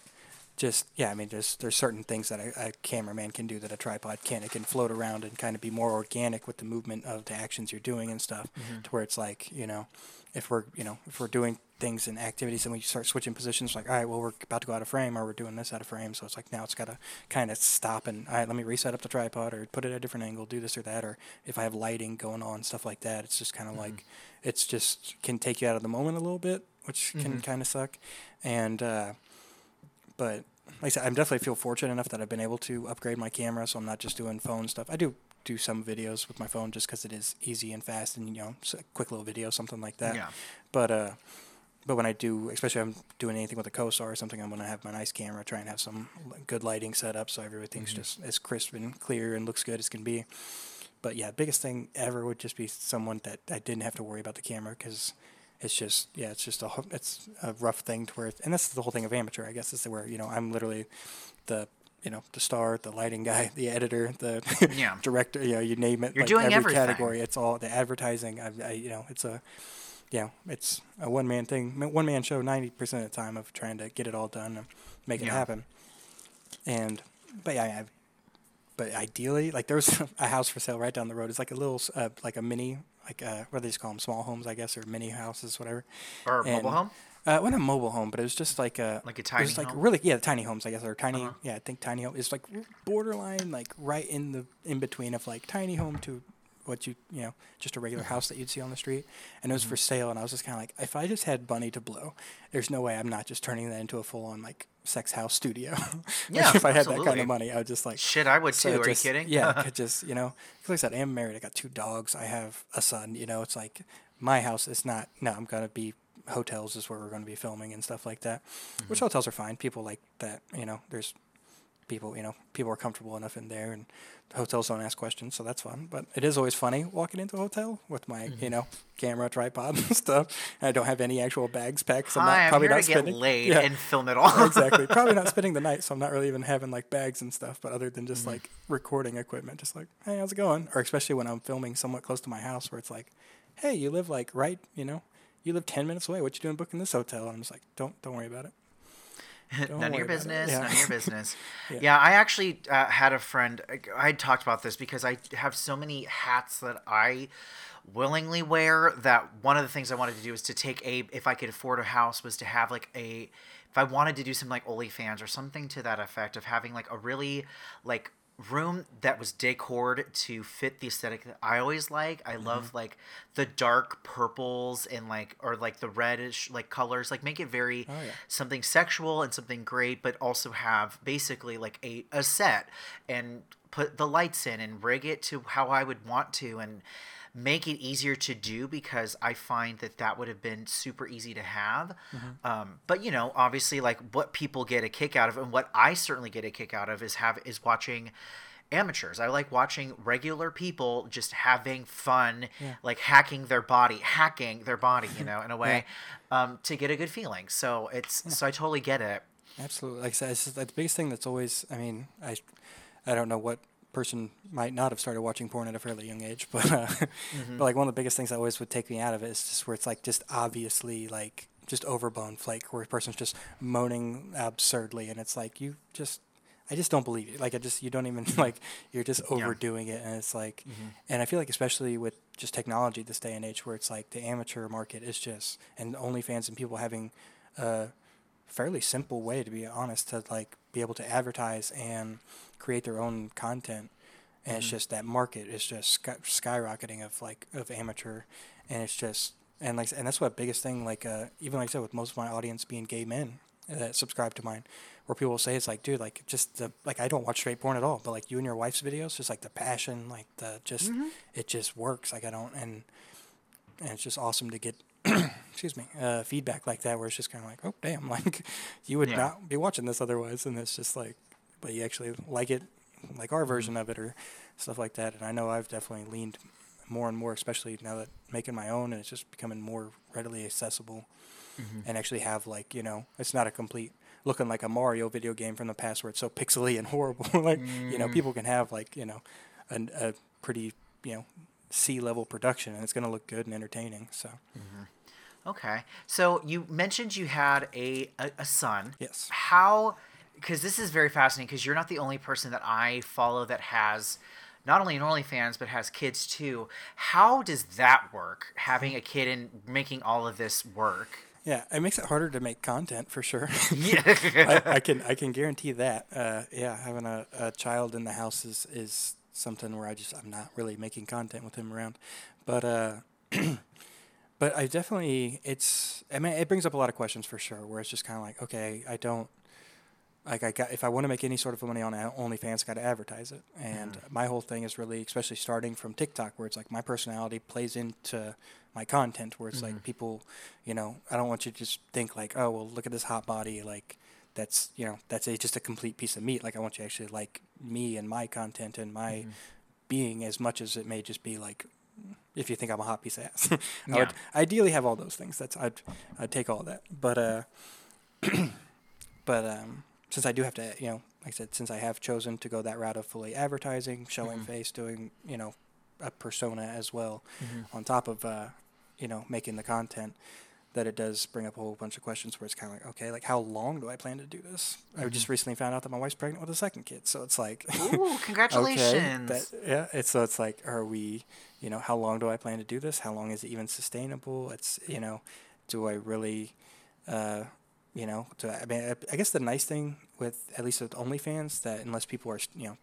just yeah, I mean, there's there's certain things that a, a cameraman can do that a tripod can't. It can float around and kind of be more organic with the movement of the actions you're doing and stuff, mm-hmm. to where it's like you know, if we're you know if we're doing things and activities and we start switching positions, like all right, well we're about to go out of frame or we're doing this out of frame, so it's like now it's got to kind of stop and all right, let me reset up the tripod or put it at a different angle, do this or that, or if I have lighting going on, stuff like that, it's just kind of mm-hmm. like it's just can take you out of the moment a little bit, which can kind of suck, and. uh but like I said, I definitely feel fortunate enough that I've been able to upgrade my camera, so I'm not just doing phone stuff. I do do some videos with my phone just because it is easy and fast, and you know, quick little video, something like that. Yeah. But uh, but when I do, especially if I'm doing anything with a co-star or something, I'm gonna have my nice camera, try and have some good lighting set up so everything's just as crisp and clear and looks good as can be. But yeah, biggest thing ever would just be someone that I didn't have to worry about the camera because it's just yeah, it's just a it's a rough thing to where, and that's the whole thing of amateur, I guess, is where you know I'm literally the you know the star, the lighting guy, the editor, the Yeah. [laughs] director, you know, you name it. You're like doing every everything. category. It's all the advertising. I, I you know, it's a yeah, it's a one man thing, one man show. Ninety percent of the time of trying to get it all done and make it happen. And but yeah, I've, but ideally, like there's [laughs] a house for sale right down the road. It's like a little, uh, like a mini, like uh, what do they just call them, small homes, I guess, or mini houses, whatever. Or a mobile home? Uh, well, not a mobile home, but it was just like a Like a tiny. it was like home? really yeah, tiny homes, I guess, or tiny. Uh-huh. Yeah, I think tiny home is like borderline, like right in the in between of like tiny home to what you you know just a regular house that you'd see on the street, and it was for Mm-hmm. sale. And I was just kind of like, if I just had money to blow, there's no way I'm not just turning that into a full on like sex house studio. [laughs] Like, Yeah, if I had that kind of money, I would just like Shit, I would so too. Are just- you kidding? Yeah, I [laughs] could just you know, like I said, I am married. I got two dogs. I have a son. You know, it's like my house is not. No, I'm gonna be hotels is where we're gonna be filming and stuff like that. Mm-hmm. Which hotels are fine. People like that. You know, there's people. You know, people are comfortable enough in there, and hotels don't ask questions, so that's fun. But it is always funny walking into a hotel with my Mm-hmm. you know camera, tripod, and [laughs] stuff. And I don't have any actual bags packed. So I'm not I'm probably not spending. [laughs] laid Yeah and film it all. [laughs] exactly. Probably not spending the night, so I'm not really even having like bags and stuff. But other than just Mm-hmm. like recording equipment, just like, hey, how's it going? Or especially when I'm filming somewhat close to my house, where it's like, hey, you live like right, you know, you live ten minutes away. What you doing booking this hotel? And I'm just like, don't don't worry about it. None of your business. Yeah. None of your business. [laughs] Yeah. yeah. I actually uh, had a friend. I had talked about this because I have so many hats that I willingly wear. That one of the things I wanted to do was to take a. If I could afford a house, was to have like a. If I wanted to do some like OnlyFans or something to that effect of having like a really like room that was decored to fit the aesthetic that I always like. I love mm-hmm. like the dark purples and like or like the reddish like colors. Like make it very Oh, yeah. something sexual and something great, but also have basically like a, a set and put the lights in and rig it to how I would want to and make it easier to do because I find that that would have been super easy to have. Um, but you know, obviously, like what people get a kick out of, and what I certainly get a kick out of, is have is watching amateurs. I like watching regular people just having fun, like hacking their body, hacking their body, you know, in a [laughs] way, um, to get a good feeling. So it's so I totally get it. Absolutely. Like I said, it's just, the biggest thing that's always. I mean, I, I don't know what person might not have started watching porn at a fairly young age, [laughs] but, uh, mm-hmm. but like one of the biggest things that always would take me out of it is just where it's like just obviously like just overblown flake, where a person's just moaning absurdly, and it's like you just. I just don't believe it. Like I just you don't even [laughs] mm-hmm. like you're just overdoing it, and it's like, mm-hmm. and I feel like especially with just technology this day and age, where it's like the amateur market is just and OnlyFans and people having a fairly simple way to be honest to like be able to advertise and create their own content and it's just that market is just sky- skyrocketing of like of amateur and it's just and like and that's what biggest thing like uh even like I said with most of my audience being gay men that subscribe to mine where people will say it's like dude like just the like I don't watch straight porn at all but like you and your wife's videos just like the passion like the just it just works like I don't and and it's just awesome to get [coughs] excuse me uh, feedback like that where it's just kind of like oh damn [laughs] like you would Yeah. not be watching this otherwise and it's just like but you actually like it like our version of it or stuff like that. And i know i've definitely leaned more and more especially now that making my own and it's just becoming more readily accessible mm-hmm. and actually have like you know it's not a complete looking like a mario video game from the past where it's so pixely and [laughs] horrible. [laughs] Like you know mm. people can have like you know an, a pretty you know C level production and it's going to look good and entertaining so. Mm-hmm. Okay, so you mentioned you had a a, a son. Yes. How because this is very fascinating because you're not the only person that I follow that has not only an OnlyFans but has kids too. How does that work? Having a kid and making all of this work. Yeah, it makes it harder to make content for sure. Yeah. [laughs] I, I can I can guarantee that. Uh, yeah, having a, a child in the house is, is something where I just I'm not really making content with him around, but uh, [clears throat] but I definitely it's I mean it brings up a lot of questions for sure. Where it's just kind of like okay, I don't like I got if I want to make any sort of money on OnlyFans, got to advertise it. And my whole thing is really, especially starting from TikTok, where it's like my personality plays into my content, where it's like people, you know, I don't want you to just think like, oh well, look at this hot body, like that's you know that's a, just a complete piece of meat. Like I want you to actually like me and my content and my being as much as it may just be like. If you think I'm a hot piece of ass, [laughs] I Yeah. would ideally have all those things. That's I'd I'd take all that. But uh, [clears throat] but um, since I do have to, you know, like I said, since I have chosen to go that route of fully advertising, showing face, doing, you know, a persona as well, on top of, uh, you know, making the content, that it does bring up a whole bunch of questions where it's kind of like, okay, like how long do I plan to do this? I just recently found out that my wife's pregnant with a second kid, so it's like, [laughs] Ooh, congratulations. Okay, that, yeah, it's so it's like, are we, you know, how long do I plan to do this? How long is it even sustainable? It's you know, do I really, uh, you know, do I, mean, I, I guess the nice thing with at least with OnlyFans that unless people are you know,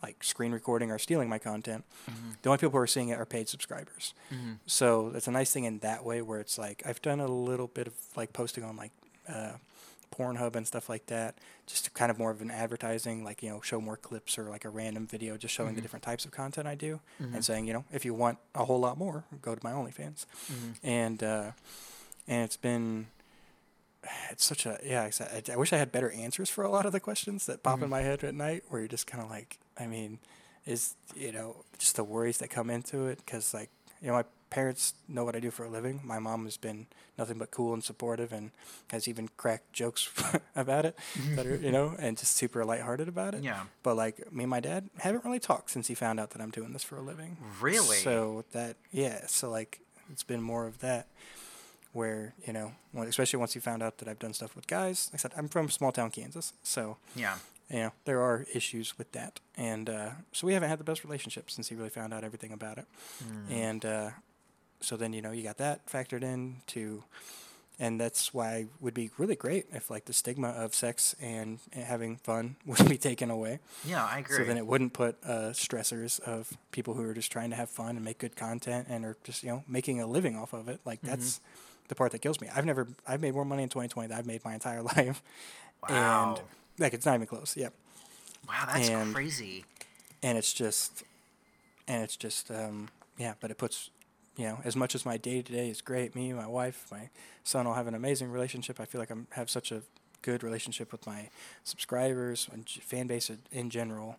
like screen recording or stealing my content, mm-hmm. the only people who are seeing it are paid subscribers. Mm-hmm. So it's a nice thing in that way where it's like I've done a little bit of like posting on like. Uh, Pornhub and stuff like that, just kind of more of an advertising, like you know, show more clips or like a random video, just showing the mm-hmm. different types of content I do, and saying, you know, if you want a whole lot more, go to my OnlyFans, and uh, and it's been, it's such a yeah. I, I, wish I had better answers for a lot of the questions that pop in mm-hmm. my head at night, where you're just kind of like, I mean, is you know, just the worries that come into it, because like you know, my parents know what I do for a living. My mom has been nothing but cool and supportive, and has even cracked jokes [laughs] about it, mm-hmm. that are, you know, and just super lighthearted about it. Yeah. But like me and my dad haven't really talked since he found out that I'm doing this for a living. Really? So that yeah, so like it's been more of that, where you know, especially once he found out that I've done stuff with guys. Like I said, I'm from small town Kansas, so Yeah. you know there are issues with that, and uh, so we haven't had the best relationship since he really found out everything about it, and uh, so then you know you got that factored in to. And that's why it would be really great if like the stigma of sex and having fun [laughs] would be taken away. Yeah, I agree. So then it wouldn't put uh, stressors of people who are just trying to have fun and make good content and are just you know making a living off of it. Like that's the part that kills me. I've never I've made more money in 2020 than I've made my entire [laughs] life. Wow. And like it's not even close. Yeah. wow, that's and- crazy. And it's just and it's just um, yeah. But it puts you know as much as my day to day is great. Me, my wife, my son all have an amazing relationship. I feel like I'm have such a good relationship with my subscribers and fan base in- in general.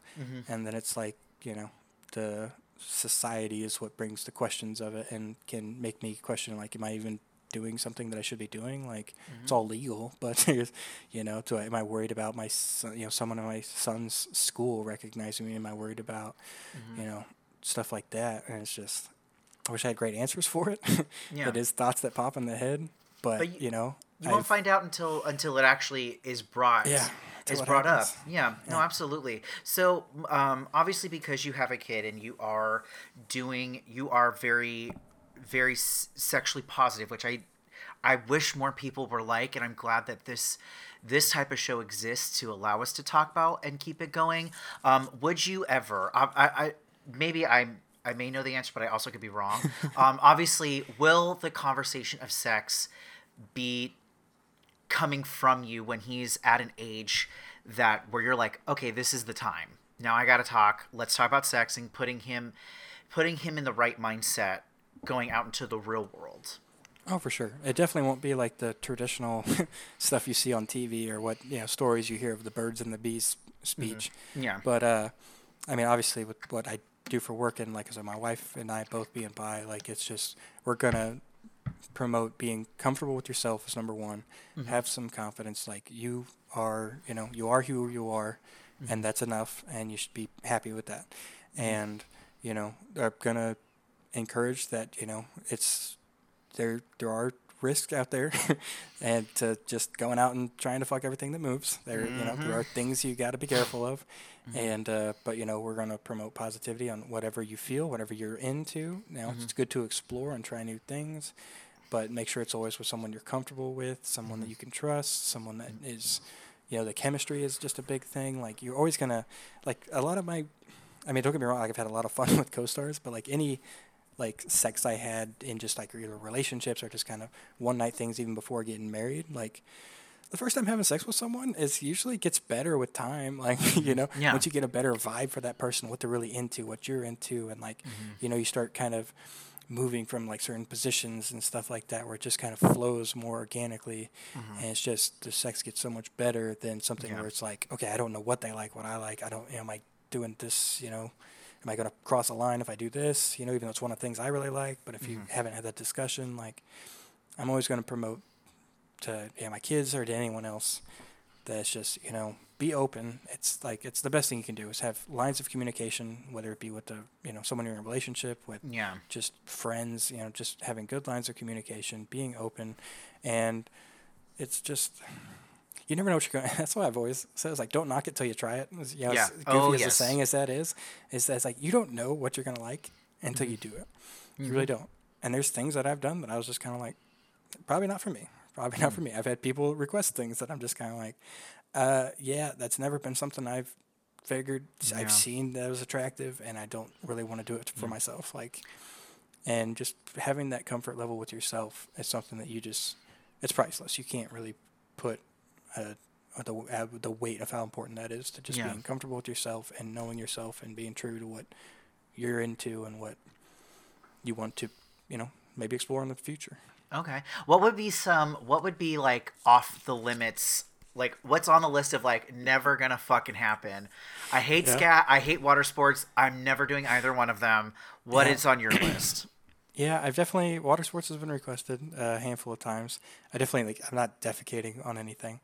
And then it's like you know the society is what brings the questions of it and can make me question like am I even doing something that I should be doing like it's all legal [laughs] but you know do I, am I worried about my son, you know someone in my son's school recognizing me am I worried about you know stuff like that and it's just I wish I had great answers for it [laughs] Yeah. it is thoughts that pop in the head but, But y- you know You won't find out until until it actually is brought. Yeah, Is brought happens. up. Yeah. No, absolutely. So, um, obviously, because you have a kid and you are doing, you are very, very s- sexually positive, which I, I wish more people were like, and I'm glad that this, this type of show exists to allow us to talk about and keep it going. Um, would you ever? I, I, I maybe I'm. I may know the answer, but I also could be wrong. [laughs] um, obviously, will the conversation of sex be coming from you when he's at an age that where you're like, okay, this is the time. Now I got to talk. Let's talk about sex and putting him putting him in the right mindset going out into the real world. Oh, for sure. It definitely won't be like the traditional [laughs] stuff you see on TV or what you know stories you hear of the birds and the bees speech. Mm-hmm. Yeah. But uh, I mean, obviously, with what I do for work and like, as my wife and I both being bi, like it's just we're gonna promote being comfortable with yourself is number one. Mm-hmm. Have some confidence. Like you are, you know, you are who you are, mm-hmm. and that's enough. And you should be happy with that. And you know, are gonna encourage that. You know, it's there. There are risks out there, [laughs] and to just going out and trying to fuck everything that moves. There, you know, there mm-hmm. are things you got to be careful of, mm-hmm. and uh, but you know, we're gonna promote positivity on whatever you feel, whatever you're into. Now, it's mm-hmm. good to explore and try new things, but make sure it's always with someone you're comfortable with, someone that you can trust, someone that is, you know, the chemistry is just a big thing. Like you're always gonna, like a lot of my, I mean, don't get me wrong, like I've had a lot of fun [laughs] with co-stars, but like any like sex I had in just like either relationships or just kind of one night things even before getting married, like the first time having sex with someone is usually gets better with time. [laughs] Like, you mm-hmm. know, Yeah. once you get a better vibe for that person, what they're really into, what you're into, and like, mm-hmm. you know, you start kind of moving from like certain positions and stuff like that where it just kind of flows more organically mm-hmm. and it's just the sex gets so much better than something Yeah. where it's like okay i don't know what they like what i like i don't am i doing this you know am i going to cross a line if i do this? You know even though it's one of the things i really like but if you mm-hmm. haven't had that discussion like i'm always going to promote to yeah, my kids or to anyone else that's just you know be open. It's like it's the best thing you can do is have lines of communication whether it be with the you know someone you're in a relationship with Yeah. just friends you know just having good lines of communication being open. And it's just you never know what you're going [laughs] to. that's why i've always said it's like don't knock it till you try it. It's, you know, Yeah. as goofy Oh, as yes. the saying as that is is that it's like you don't know what you're going to like until you mm-hmm. do it. You really mm-hmm. don't. And there's things that i've done that i was just kind of like probably not for me. Probably not for mm-hmm. me. I've had people request things that i'm just kind of like uh, yeah that's never been something i've figured Yeah. i've seen that was attractive and i don't really want to do it for mm. myself. Like and just having that comfort level with yourself is something that you just it's priceless. You can't really put uh, the uh, the weight of how important that is to just Yeah. being comfortable with yourself and knowing yourself and being true to what you're into and what you want to you know maybe explore in the future Okay. What would be some? What would be like off the limits? Like what's on the list of like never gonna fucking happen? I hate Yeah. scat. I hate water sports. I'm never doing either one of them. What Yeah. is on your list? Yeah, I've definitely water sports has been requested a handful of times. I definitely like I'm not defecating on anything,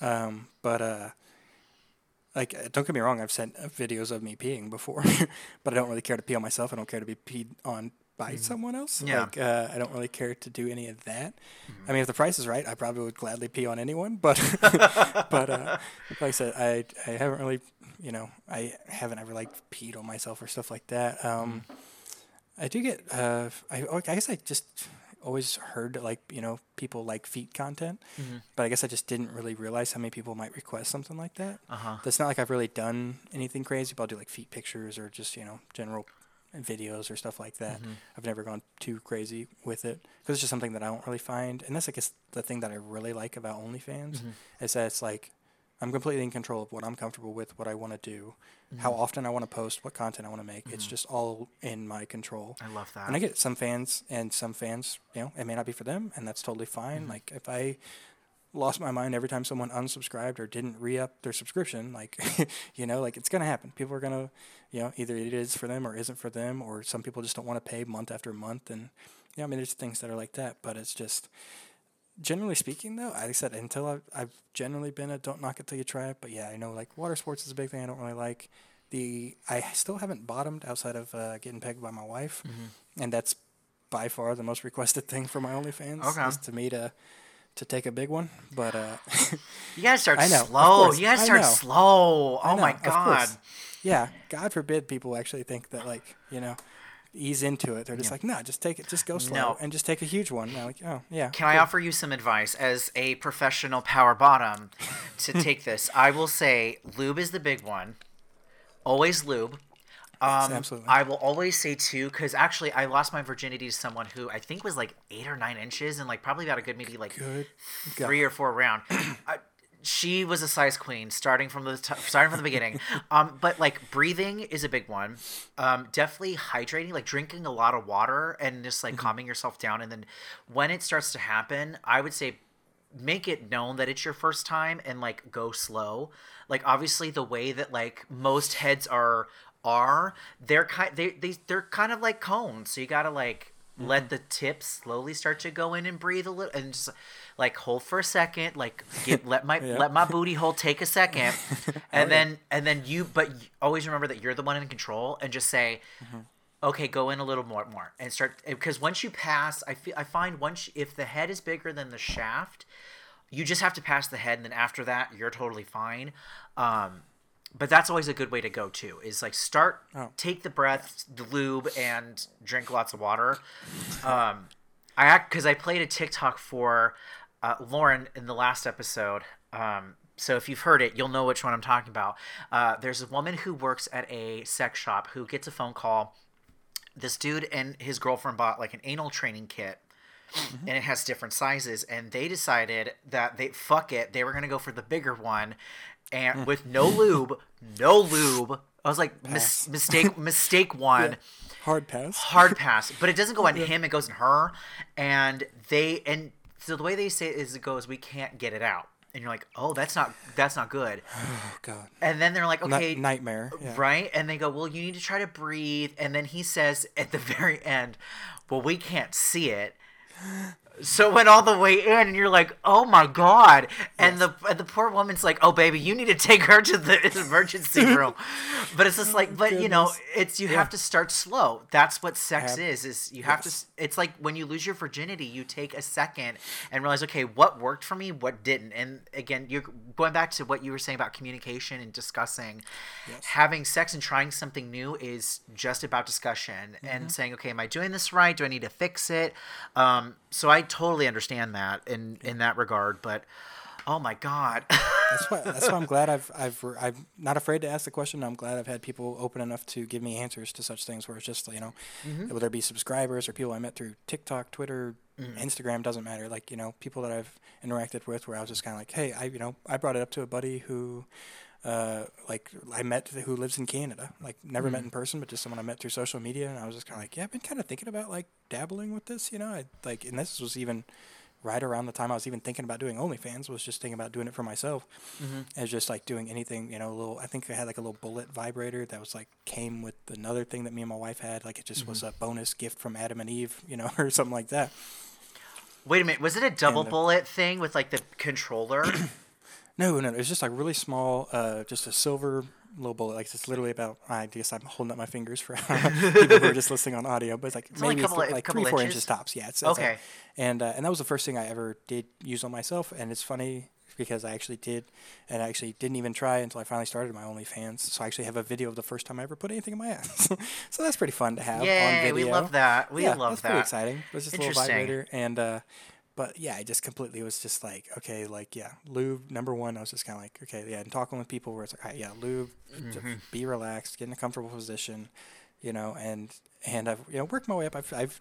um, but uh, like uh, don't get me wrong, I've sent uh, videos of me peeing before, [laughs] but I don't really care to pee on myself. I don't care to be peed on by someone else. Yeah. Like uh, I don't really care to do any of that. I mean, if the price is right, I probably would gladly pee on anyone. But [laughs] [laughs] but uh, like I said, I I haven't really you know I haven't ever like peed on myself or stuff like that. Um, I do get. Uh, I, I guess I just always heard like you know people like feet content, but I guess I just didn't really realize how many people might request something like that. Uh-huh. It's not like I've really done anything crazy, but I'll do like feet pictures or just you know general videos or stuff like that. I've never gone too crazy with it because it's just something that I don't really find, and that's I guess the thing that I really like about OnlyFans is that it's like I'm completely in control of what I'm comfortable with, what I want to do, how mm-hmm. often I want to post, what content I want to make. It's mm-hmm. just all in my control. I love that. And I get some fans, and some fans, you know, it may not be for them, and that's totally fine. Mm-hmm. Like if I lost my mind every time someone unsubscribed or didn't re-up their subscription, like [laughs] you know, like it's gonna happen. People are gonna, you know, either it is for them or isn't for them, or some people just don't want to pay month after month, and yeah, you know, I mean, there's things that are like that, but it's just generally speaking, though, I said, until I've, I've generally been a don't knock it till you try it. But yeah, I know like water sports is a big thing I don't really like. The I still haven't bottomed outside of uh, getting pegged by my wife, Mm-hmm. and that's by far the most requested thing for my OnlyFans. Okay. Is to me to to take a big one, but uh, [sighs] You gotta start I know, slow. you gotta start slow. Oh my know, god. yeah, God forbid people actually think that like you know ease into it. They're just like, no, just take it, just go slow, No. and just take a huge one. And like, oh yeah. Can I offer you some advice as a professional power bottom to [laughs] take this? I will say lube is the big one. Always lube. Um, absolutely. I will always say too, because actually I lost my virginity to someone who I think was like eight or nine inches and like probably about a good maybe like Good three or four round. [clears throat] I, she was a size queen starting from the t- starting from the beginning. [laughs] Um, but like breathing is a big one. Um, definitely hydrating, like drinking a lot of water and just like calming yourself down. And then when it starts to happen, I would say make it known that it's your first time and like go slow. Like obviously the way that like most heads are are they're kind they, they they're kind of like cones. So you gotta like let the tip slowly start to go in and breathe a little and just like hold for a second like get [laughs] let my Yeah. let my booty hole take a second [laughs] and then and then you but always remember that you're the one in control and just say okay, go in a little more, more, and start because once you pass, I feel I find once if the head is bigger than the shaft, you just have to pass the head, and then after that, you're totally fine. Um, but that's always a good way to go too. Is like start, Oh. take the breath, the lube, and drink lots of water. Um, I act because I played a TikTok for uh, Lauren in the last episode. Um, so if you've heard it, you'll know which one I'm talking about. Uh, there's a woman who works at a sex shop who gets a phone call. This dude and his girlfriend bought like an anal training kit. And it has different sizes, and they decided that they fuck it. They were gonna go for the bigger one, and hmm. with no lube, no lube. I was like, mis- mistake, [laughs] mistake one Hard pass. hard pass, but it doesn't go on him; it goes in her. And they and so the way they say it is, it goes, "We can't get it out," and you're like, "Oh, that's not that's not good." [sighs] Oh God. And then they're like, "Okay, nightmare. Yeah. right?" And they go, "Well, you need to try to breathe." And then he says at the [laughs] very end, "Well, we can't see it." [gasps] [gasps] So it went all the way in, and you're like, "Oh my god!" And the and the poor woman's like, "Oh baby, you need to take her to the [laughs] emergency [laughs] room." but it's just like, but you know, it's you have to start slow. That's what sex Ab- is. Is you have to. yes. It's like when you lose your virginity, you take a second and realize, okay, what worked for me, what didn't. And again, you're going back to what you were saying about communication and discussing. Having sex and trying something new is just about discussion Mm-hmm. and saying, okay, am I doing this right? Do I need to fix it? Um, so I totally understand that in in that regard. But oh my god. That's why. That's why I'm glad [laughs] I've I've I'm not afraid to ask the question. I'm glad I've had people open enough to give me answers to such things. Where it's just you know, Mm-hmm. whether it be subscribers or people I met through TikTok, Twitter, Mm. Instagram, doesn't matter. Like you know, people that I've interacted with, where I was just kind of like, hey, I you know, I brought it up to a buddy who. Uh, like I met who lives in Canada, like never Mm-hmm. met in person, but just someone I met through social media, and I was just kind of like, yeah, I've been kind of thinking about like dabbling with this, you know, I, like, and this was even right around the time I was even thinking about doing OnlyFans, was just thinking about doing it for myself as just like doing anything, you know, a little. I think I had like a little bullet vibrator that was like came with another thing that me and my wife had. Like it just was a bonus gift from Adam and Eve, you know, [laughs] or something like that. Wait a minute, was it a double the- bullet thing with like the controller? [clears throat] No, no, it was just like really small, uh, just a silver little bullet. Like it's literally about. I guess I'm holding up my fingers for [laughs] people who are just listening on audio, but it's like a maybe it's of- like three, four inches? inches tops. Yeah, it's, it's like- Okay. and uh, and that was the first thing I ever did use on myself, and it's funny because I actually did, and I actually didn't even try until I finally started my OnlyFans. So I actually have a video of the first time I ever put anything in my [laughs] ass. so that's pretty fun to have on video. we love that. We yeah, love that's that. pretty exciting. It was just a little vibrator, and uh, but yeah, I just completely was just like, okay, like yeah, lube number one. I was just kind of like, okay, yeah, and talking with people where it's like, right, yeah, lube, Mm-hmm. be relaxed, get in a comfortable position, you know, and and I've you know worked my way up. I've, I've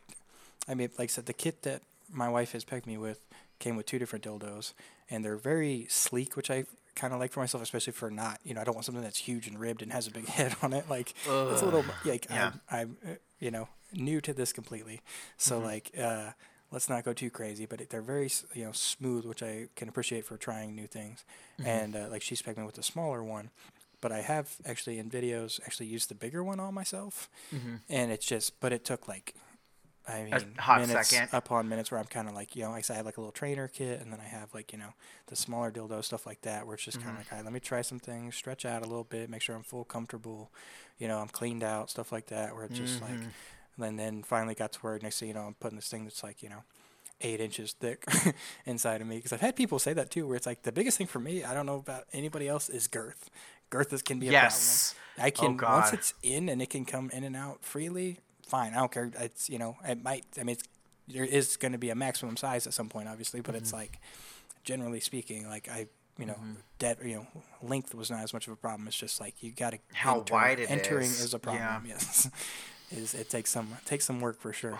I mean, like I said, the kit that my wife has pegged me with came with two different dildos, and they're very sleek, which I kind of like for myself, especially for not, you know, I don't want something that's huge and ribbed and has a big [laughs] head on it. Like it's a little, like Yeah. I'm, I'm, uh, you know, new to this completely, so like. uh Let's not go too crazy, but they're very, you know, smooth, which I can appreciate for trying new things. And uh, like she's pegged me with the smaller one, but I have actually in videos actually used the bigger one on myself, and it's just, but it took like, I mean, hot minutes second. upon minutes where I'm kind of like, you know, like I said, I have like a little trainer kit, and then I have like, you know, the smaller dildo stuff like that, where it's just Mm-hmm. kind of like, all right, let me try some things, stretch out a little bit, make sure I'm full comfortable, you know, I'm cleaned out, stuff like that, where it's just like, Mm-hmm. And then finally got to where next thing you know, I'm putting this thing that's like, you know, eight inches thick [laughs] inside of me because I've had people say that too, where it's like the biggest thing for me, I don't know about anybody else, is girth. Girth is, can be a Yes. problem. I Oh, can once it's in and it can come in and out freely. Fine, I don't care. It's you know, it might. I mean, it's, there is going to be a maximum size at some point, obviously, but Mm-hmm. it's like, generally speaking, like I, you know, depth, you know, length was not as much of a problem. It's just like you got to How wide it entering is. is a problem. Yeah. [laughs] Yes, is it takes some takes some work for sure.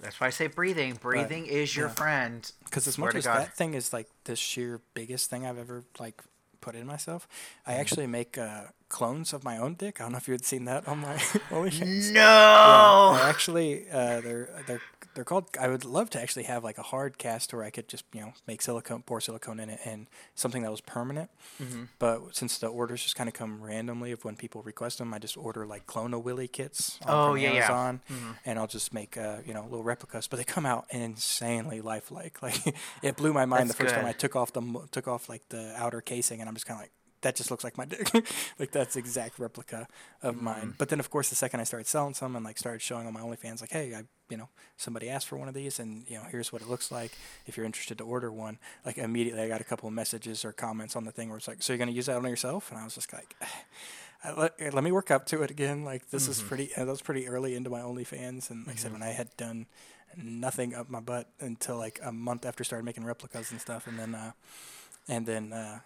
That's why I say breathing. Breathing is your yeah. friend. Because as much as God. that thing is like the sheer biggest thing I've ever like put in myself, I actually make uh, clones of my own dick. I don't know if you had seen that on my [laughs] OnlyFans. No. Yeah, actually uh, they're they're they're called. I would love to actually have like a hard cast where I could just you know make silicone, pour silicone in it, and something that was permanent. Mm-hmm. But since the orders just kind of come randomly of when people request them, I just order like clone a willy kits. on- Oh, yeah, yeah. Amazon, and I'll just make uh, you know little replicas. But they come out insanely lifelike. [laughs] Like it blew my mind That's the first time. I took off the took off like the outer casing, and I'm just kind of like. That just looks like my dick. [laughs] like that's exact replica of mine. But then of course the second I started selling some and like started showing on my OnlyFans, like, hey, I you know somebody asked for one of these and you know here's what it looks like. If you're interested to order one, like immediately I got a couple of messages or comments on the thing where it's like, so you're gonna use that on yourself? And I was just like. [sighs] Let, let me work up to it again. Like this is pretty. Uh, that was pretty early into my OnlyFans, and like I said, when I had done nothing up my butt until like a month after started making replicas and stuff, and then, uh, and then, uh,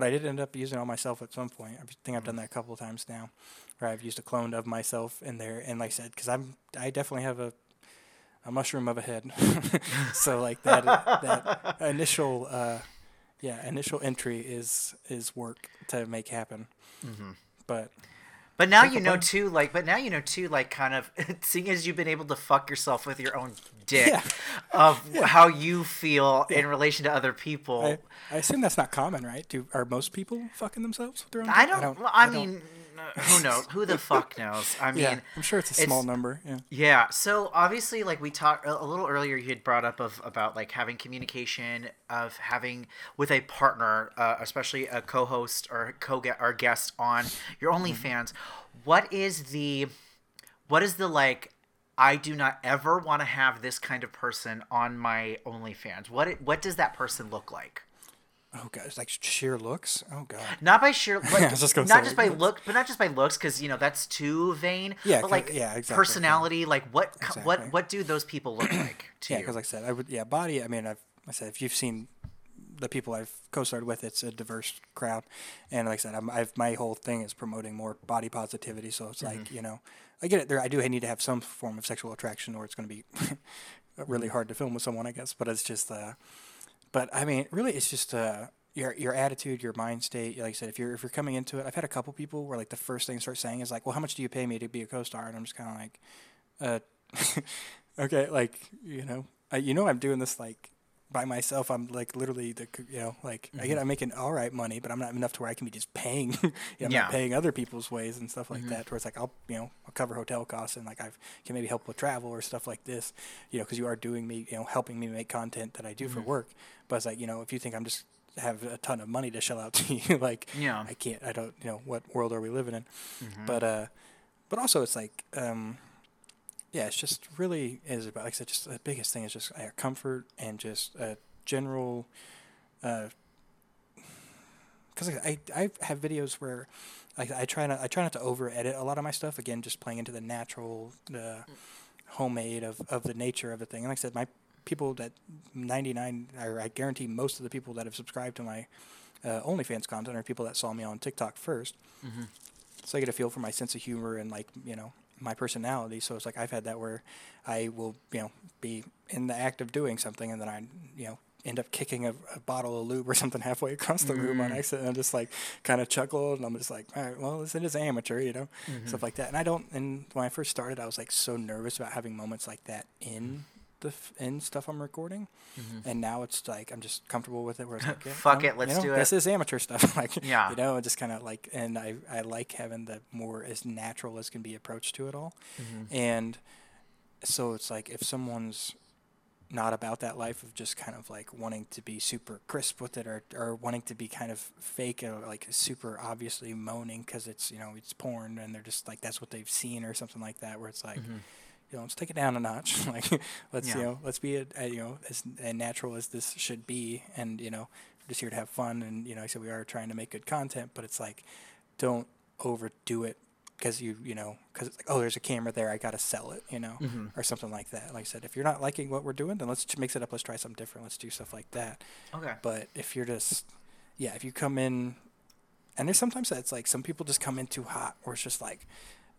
but I did end up using it on myself at some point. I think I've done that a couple of times now, where I've used a clone of myself in there, and like I said, because I'm I definitely have a a mushroom of a head, [laughs] so like that that initial. Uh, yeah, initial entry is is work to make happen, but But now you know too, like, but now you know too, like, kind of, [laughs] seeing as you've been able to fuck yourself with your own dick, Yeah. of [laughs] how you feel in relation to other people. I, I assume that's not common, right? Do are most people fucking themselves with their own? Dick? I don't. well, I, don't- mean, who knows? Who the fuck knows? I [laughs] mean, yeah, I'm sure it's a small number. Yeah. Yeah. So obviously, like we talked a little earlier, you had brought up of about like having communication of having with a partner, uh, especially a co-host or co or guest on your OnlyFans. What is the, what is the like? I do not ever want to have this kind of person on my OnlyFans. What it, what does that person look like? Oh god, it's like sheer looks. Oh god. Not by sheer, [laughs] like, was just not say, just by looks. look, but not just by looks, because you know that's too vain. Yeah, but like yeah, exactly, yeah. personality, like what Exactly. what what do those people look like [clears throat] to Yeah, because like I said, I would. Yeah, body. I mean, I've. I said if you've seen the people I've co-starred with, it's a diverse crowd, and like I said, I'm, I've my whole thing is promoting more body positivity. So it's Mm-hmm. like you know, I get it. There, I do need to have some form of sexual attraction, or it's going to be [laughs] really Mm-hmm. hard to film with someone, I guess. But it's just. Uh, but I mean, really, it's just uh, your your attitude, your mind state. Like I said, if you're if you're coming into it, I've had a couple people where like the first thing they start saying is like, "Well, how much do you pay me to be a co-star?" And I'm just kind of like, uh, [laughs] okay, like you know, I, you know, I'm doing this like by myself. I'm like literally the you know, like I get I'm making all right money, but I'm not enough to where I can be just paying. [laughs] you know, I'm Yeah. not paying other people's ways and stuff like that. Where it's like I'll you know I'll cover hotel costs and like I can maybe help with travel or stuff like this. You know, because you are doing me you know helping me make content that I do for work. But it's like you know if you think I'm just have a ton of money to shell out [laughs] to you like Yeah. I can't I don't you know what world are we living in but uh but also it's like um yeah, it's just really is about like I said, just the biggest thing is just uh, comfort and just a general. Because I, I have videos where I, I try not I try not to over edit a lot of my stuff. Again, just playing into the natural, the homemade of, of the nature of the thing. And like I said, my people that ninety nine, or I guarantee most of the people that have subscribed to my uh, OnlyFans content are people that saw me on TikTok 1st so I get a feel for my sense of humor and like you know my personality. So it's like I've had that where I will you know be in the act of doing something and then I you know end up kicking a, a bottle of lube or something [laughs] halfway across the room on mm. accident. And I'm just like kind of chuckle and I'm just like all right well this it is amateur you know stuff mm-hmm. like that. And I don't and when I first started I was like so nervous about having moments like that in mm. The f- in stuff I'm recording mm-hmm. and now it's like I'm just comfortable with it where it's like [laughs] yeah, Fuck I'm- it, let's you know, do it. this is amateur stuff [laughs] like Yeah. you know just kind of like and I, I like having the more as natural as can be approach to it all Mm-hmm. and so it's like if someone's not about that life of just kind of like wanting to be super crisp with it or, or wanting to be kind of fake or like super obviously moaning because it's you know it's porn and they're just like that's what they've seen or something like that where it's like mm-hmm. You know let's take it down a notch [laughs] like let's you Mm-hmm. Know let's be a, a, you know as, natural as this should be and you know we're just here to have fun and you know I said we are trying to make good content but it's like don't overdo it because you you know because it's like oh there's a camera there I gotta sell it you know Mm-hmm. or something like that like I said if you're not liking what we're doing then let's mix it up let's try something different let's do stuff like that Okay. but if you're just yeah if you come in and there's sometimes that's like some people just come in too hot or it's just like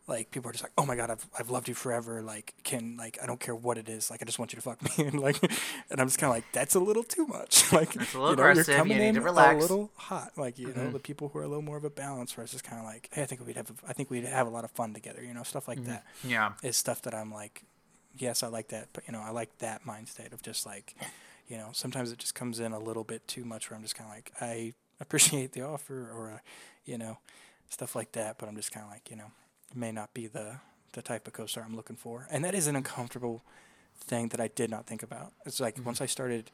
like people are just like oh my god I've, I've loved you forever. Like can like I don't care what it is. Like I just want you to fuck me. [laughs] And like and I'm just kind of like that's a little too much. [laughs] Like That's a little you know, you're aggressive, you coming need in to relax. a little hot. Like you know the people who are a little more of a balance where it's just kind of like hey I think we'd have a, I think we'd have a lot of fun together you know stuff like that Yeah. is stuff that I'm like, yes, I like that, but you know, I like that mind state of just like, you know, sometimes it just comes in a little bit too much where I'm just kind of like, I appreciate the offer or, uh, you know, stuff like that, but I'm just kind of like, you know, may not be the the type of co-star I'm looking for, and that is an uncomfortable thing that I did not think about. It's like once mm-hmm. I started.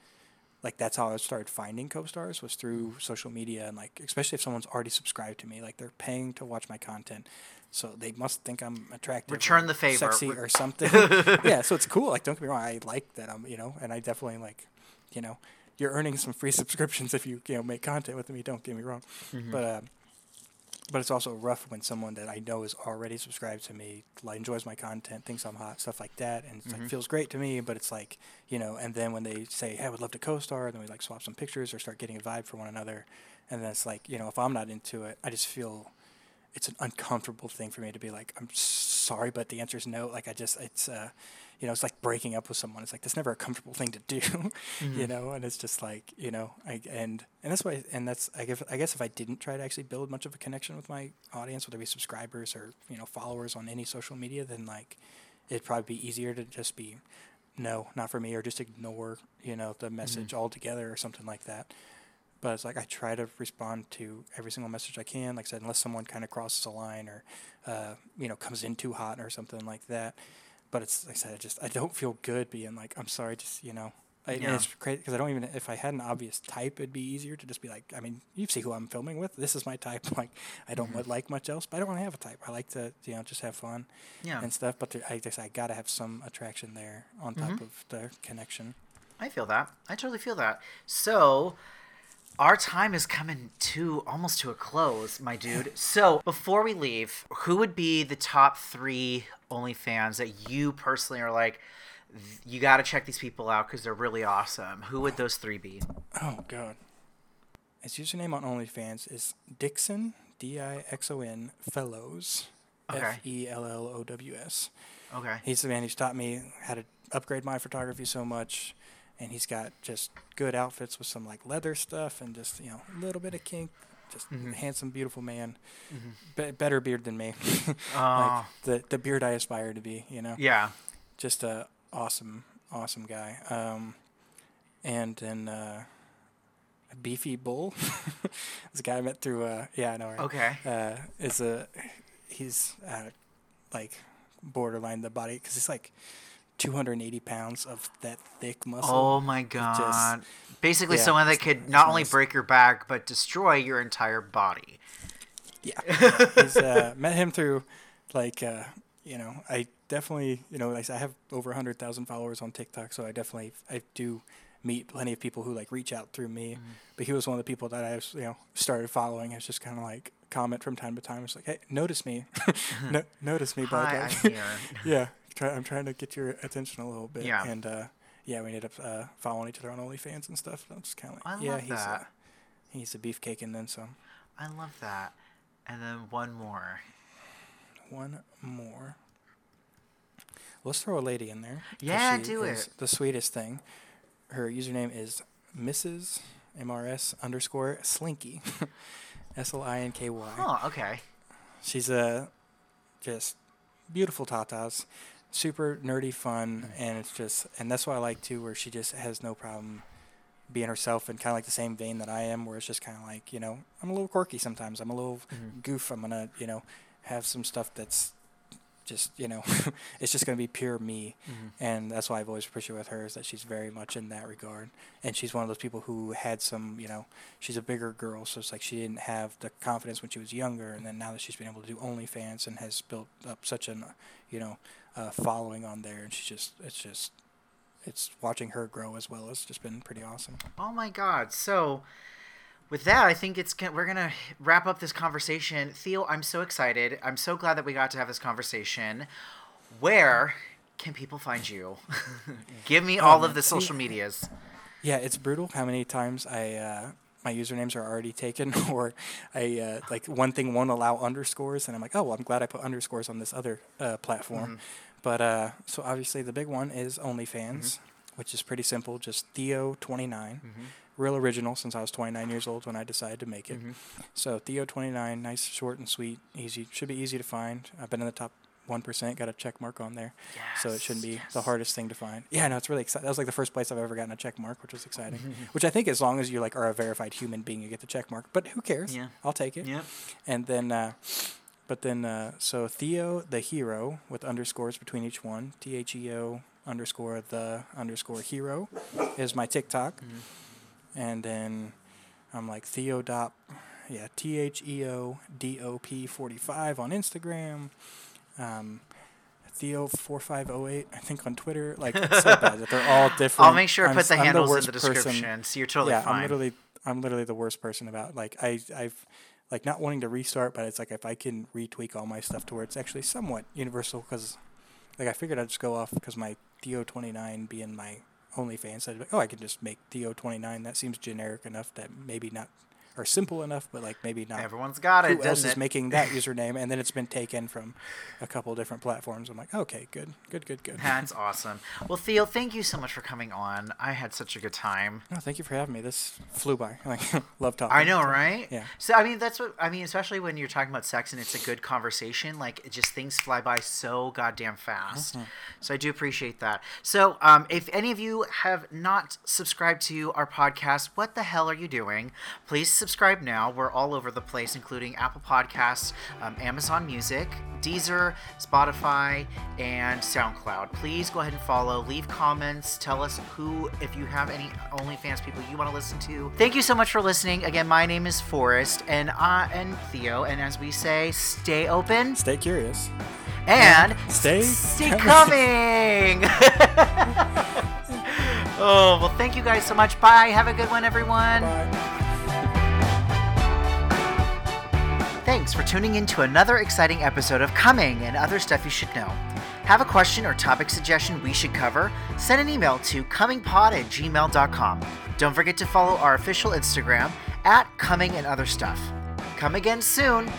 like that's how I started finding co-stars was through mm-hmm. social media and like especially if someone's already subscribed to me, like they're paying to watch my content. So they must think I'm attractive, Return the favor. sexy Re- or [laughs] something. yeah, so it's cool. Like, don't get me wrong, I like that I'm, you know, and I definitely like, you know, you're earning some free [laughs] subscriptions if you, you know, make content with me. Don't get me wrong, mm-hmm. but uh, but it's also rough when someone that I know is already subscribed to me, like enjoys my content, thinks I'm hot, stuff like that, and it's like mm-hmm. feels great to me. But it's like, you know, and then when they say, "Hey, I would love to co-star," and then we like swap some pictures or start getting a vibe for one another, and then it's like, you know, if I'm not into it, I just feel it's an uncomfortable thing for me to be like, I'm sorry, but the answer is no. Like I just, it's, uh, you know, it's like breaking up with someone. It's like that's never a comfortable thing to do, [laughs] you know. And it's just like, you know, I and and that's why, and that's I guess I guess if I didn't try to actually build much of a connection with my audience, whether it be subscribers or you know followers on any social media, then like it'd probably be easier to just be no, not for me, or just ignore, you know, the message altogether or something like that. But it's like I try to respond to every single message I can. Like I said, unless someone kind of crosses a line or, uh, you know, comes in too hot or something like that. But it's like I said, I just I don't feel good being like I'm sorry, just you know. I, and Yeah. It's crazy because I don't even if I had an obvious type, it'd be easier to just be like, I mean, you see who I'm filming with. This is my type. [laughs] Like, I don't Mm-hmm. like much else, but I don't want to have a type. I like to, you know, just have fun Yeah. and stuff. But there, I guess I gotta have some attraction there on top Mm-hmm. of the connection. I feel that. I totally feel that. So, our time is coming to almost to a close, my dude. So, before we leave, who would be the top three OnlyFans that you personally are like, you got to check these people out because they're really awesome? Who would those three be? Oh God. His username on OnlyFans is Dixon D I X O N Fellows. F E L L O W S. Okay. He's the man who's taught me how to upgrade my photography so much, and he's got just good outfits with some like leather stuff and just you know a little bit of kink. Just handsome, beautiful man, Be- better beard than me. Oh, [laughs] like the the beard I aspire to be. You know yeah. just a awesome, awesome guy. Um, and then uh, a beefy bull. [laughs] this guy I met through. Uh, yeah, I know. Right? Okay. Uh, is a he's uh, like borderline the body because he's like 280 pounds of that thick muscle. Oh my god. Basically, yeah, someone that could not only break your back but destroy your entire body. Yeah, [laughs] he's uh, met him through like uh, you know I definitely you know like I have over hundred thousand followers on TikTok, so I definitely I do meet plenty of people who like reach out through me. Mm-hmm. But he was one of the people that I was you know started following. It's just kind of like comment from time to time. It's like hey, notice me, [laughs] no, notice me, bud. Hi, Like, [laughs] here. yeah, try, I'm trying to get your attention a little bit. Yeah. and uh, yeah, we ended up uh, following each other on OnlyFans and stuff. I'm just kind of like I yeah, love he's that. Uh, he's a beefcake and then some. I love that. And then one more. One more. Let's throw a lady in there. Yeah, do it. The sweetest thing. Her username is Mrs. MRS underscore Slinky. [laughs] S L I N K Y. Oh, okay. She's a just beautiful tatas, super nerdy fun, mm. and it's just and that's what I like too, where she just has no problem being herself and kind of like the same vein that I am, where it's just kind of like you know I'm a little quirky sometimes. I'm a little mm-hmm. goof. I'm gonna you know have some stuff that's just you know [laughs] it's just gonna be pure me, mm-hmm. and that's why I've always appreciated with her is that she's very much in that regard, and she's one of those people who had some you know she's a bigger girl, so it's like she didn't have the confidence when she was younger, and then now that she's been able to do OnlyFans and has built up such an you know uh, following on there, and she's just it's just it's watching her grow as well has just been pretty awesome. Oh my god. So with that, I think it's we're gonna wrap up this conversation. Theo, I'm so excited. I'm so glad that we got to have this conversation. Where can people find you? [laughs] Give me all of the social medias. Yeah, it's brutal how many times I uh, my usernames are already taken, [laughs] or I uh, like one thing won't allow underscores, and I'm like, oh well, I'm glad I put underscores on this other uh, platform. But uh, so obviously the big one is OnlyFans, which is pretty simple, just Theo29, real original since I was 29 years old when I decided to make it. So Theo29, nice, short and sweet, easy, should be easy to find. I've been in the top. One percent got a check mark on there, so it shouldn't be Yes, the hardest thing to find. Yeah, no, it's really exciting. That was like the first place I've ever gotten a check mark, which was exciting. which I think, as long as you like are a verified human being, you get the check mark. But who cares? Yeah. I'll take it. Yeah, And then, uh, but then, uh, so Theo the hero with underscores between each one. T H E O underscore the underscore hero is my TikTok. and then I'm like Theodop, yeah, T H E O D O P 45 on Instagram. Um, Theo four five oh eight, I think on Twitter. Like it's so bad that they're all [laughs] different. I'll make sure to put the I'm handles in worst the person- description, so you're totally yeah, fine. I'm literally I'm literally the worst person about like I I've like not wanting to restart, but it's like if I can retweak all my stuff to where it's actually somewhat universal because like I figured I'd just go off because my Theo twenty nine being my OnlyFans. I'd be like, oh, I can just make Theo twenty nine. That seems generic enough that maybe not or simple enough, but like maybe not. Everyone's got it, Who else is making that [laughs] username? And then it's been taken from a couple different platforms. I'm like, okay, good, good, good, good. That's awesome. Well, Theo, thank you so much for coming on. I had such a good time. No, thank you for having me. This flew by. [laughs] Like, love talking. I know, So, right? Yeah. So I mean, that's what I mean, especially when you're talking about sex and it's a good conversation. Like, just things fly by so goddamn fast. Mm-hmm. So I do appreciate that. So, um, if any of you have not subscribed to our podcast, what the hell are you doing? Please subscribe now. We're all over the place, including Apple Podcasts, um, Amazon Music, Deezer, Spotify, and SoundCloud. Please go ahead and follow. Leave comments. Tell us who, if you have any OnlyFans people you want to listen to. Thank you so much for listening. Again, my name is Forrest, and I and Theo. And as we say, stay open Stay curious. and [laughs] Stay stay coming. [laughs] oh well, thank you guys so much. Bye. Have a good one, everyone. Bye. Thanks for tuning in to another exciting episode of Coming and Other Stuff You Should Know. Have a question or topic suggestion we should cover? Send an email to comingpod at gmail.com. Don't forget to follow our official Instagram at Coming and Other Stuff. Come again soon.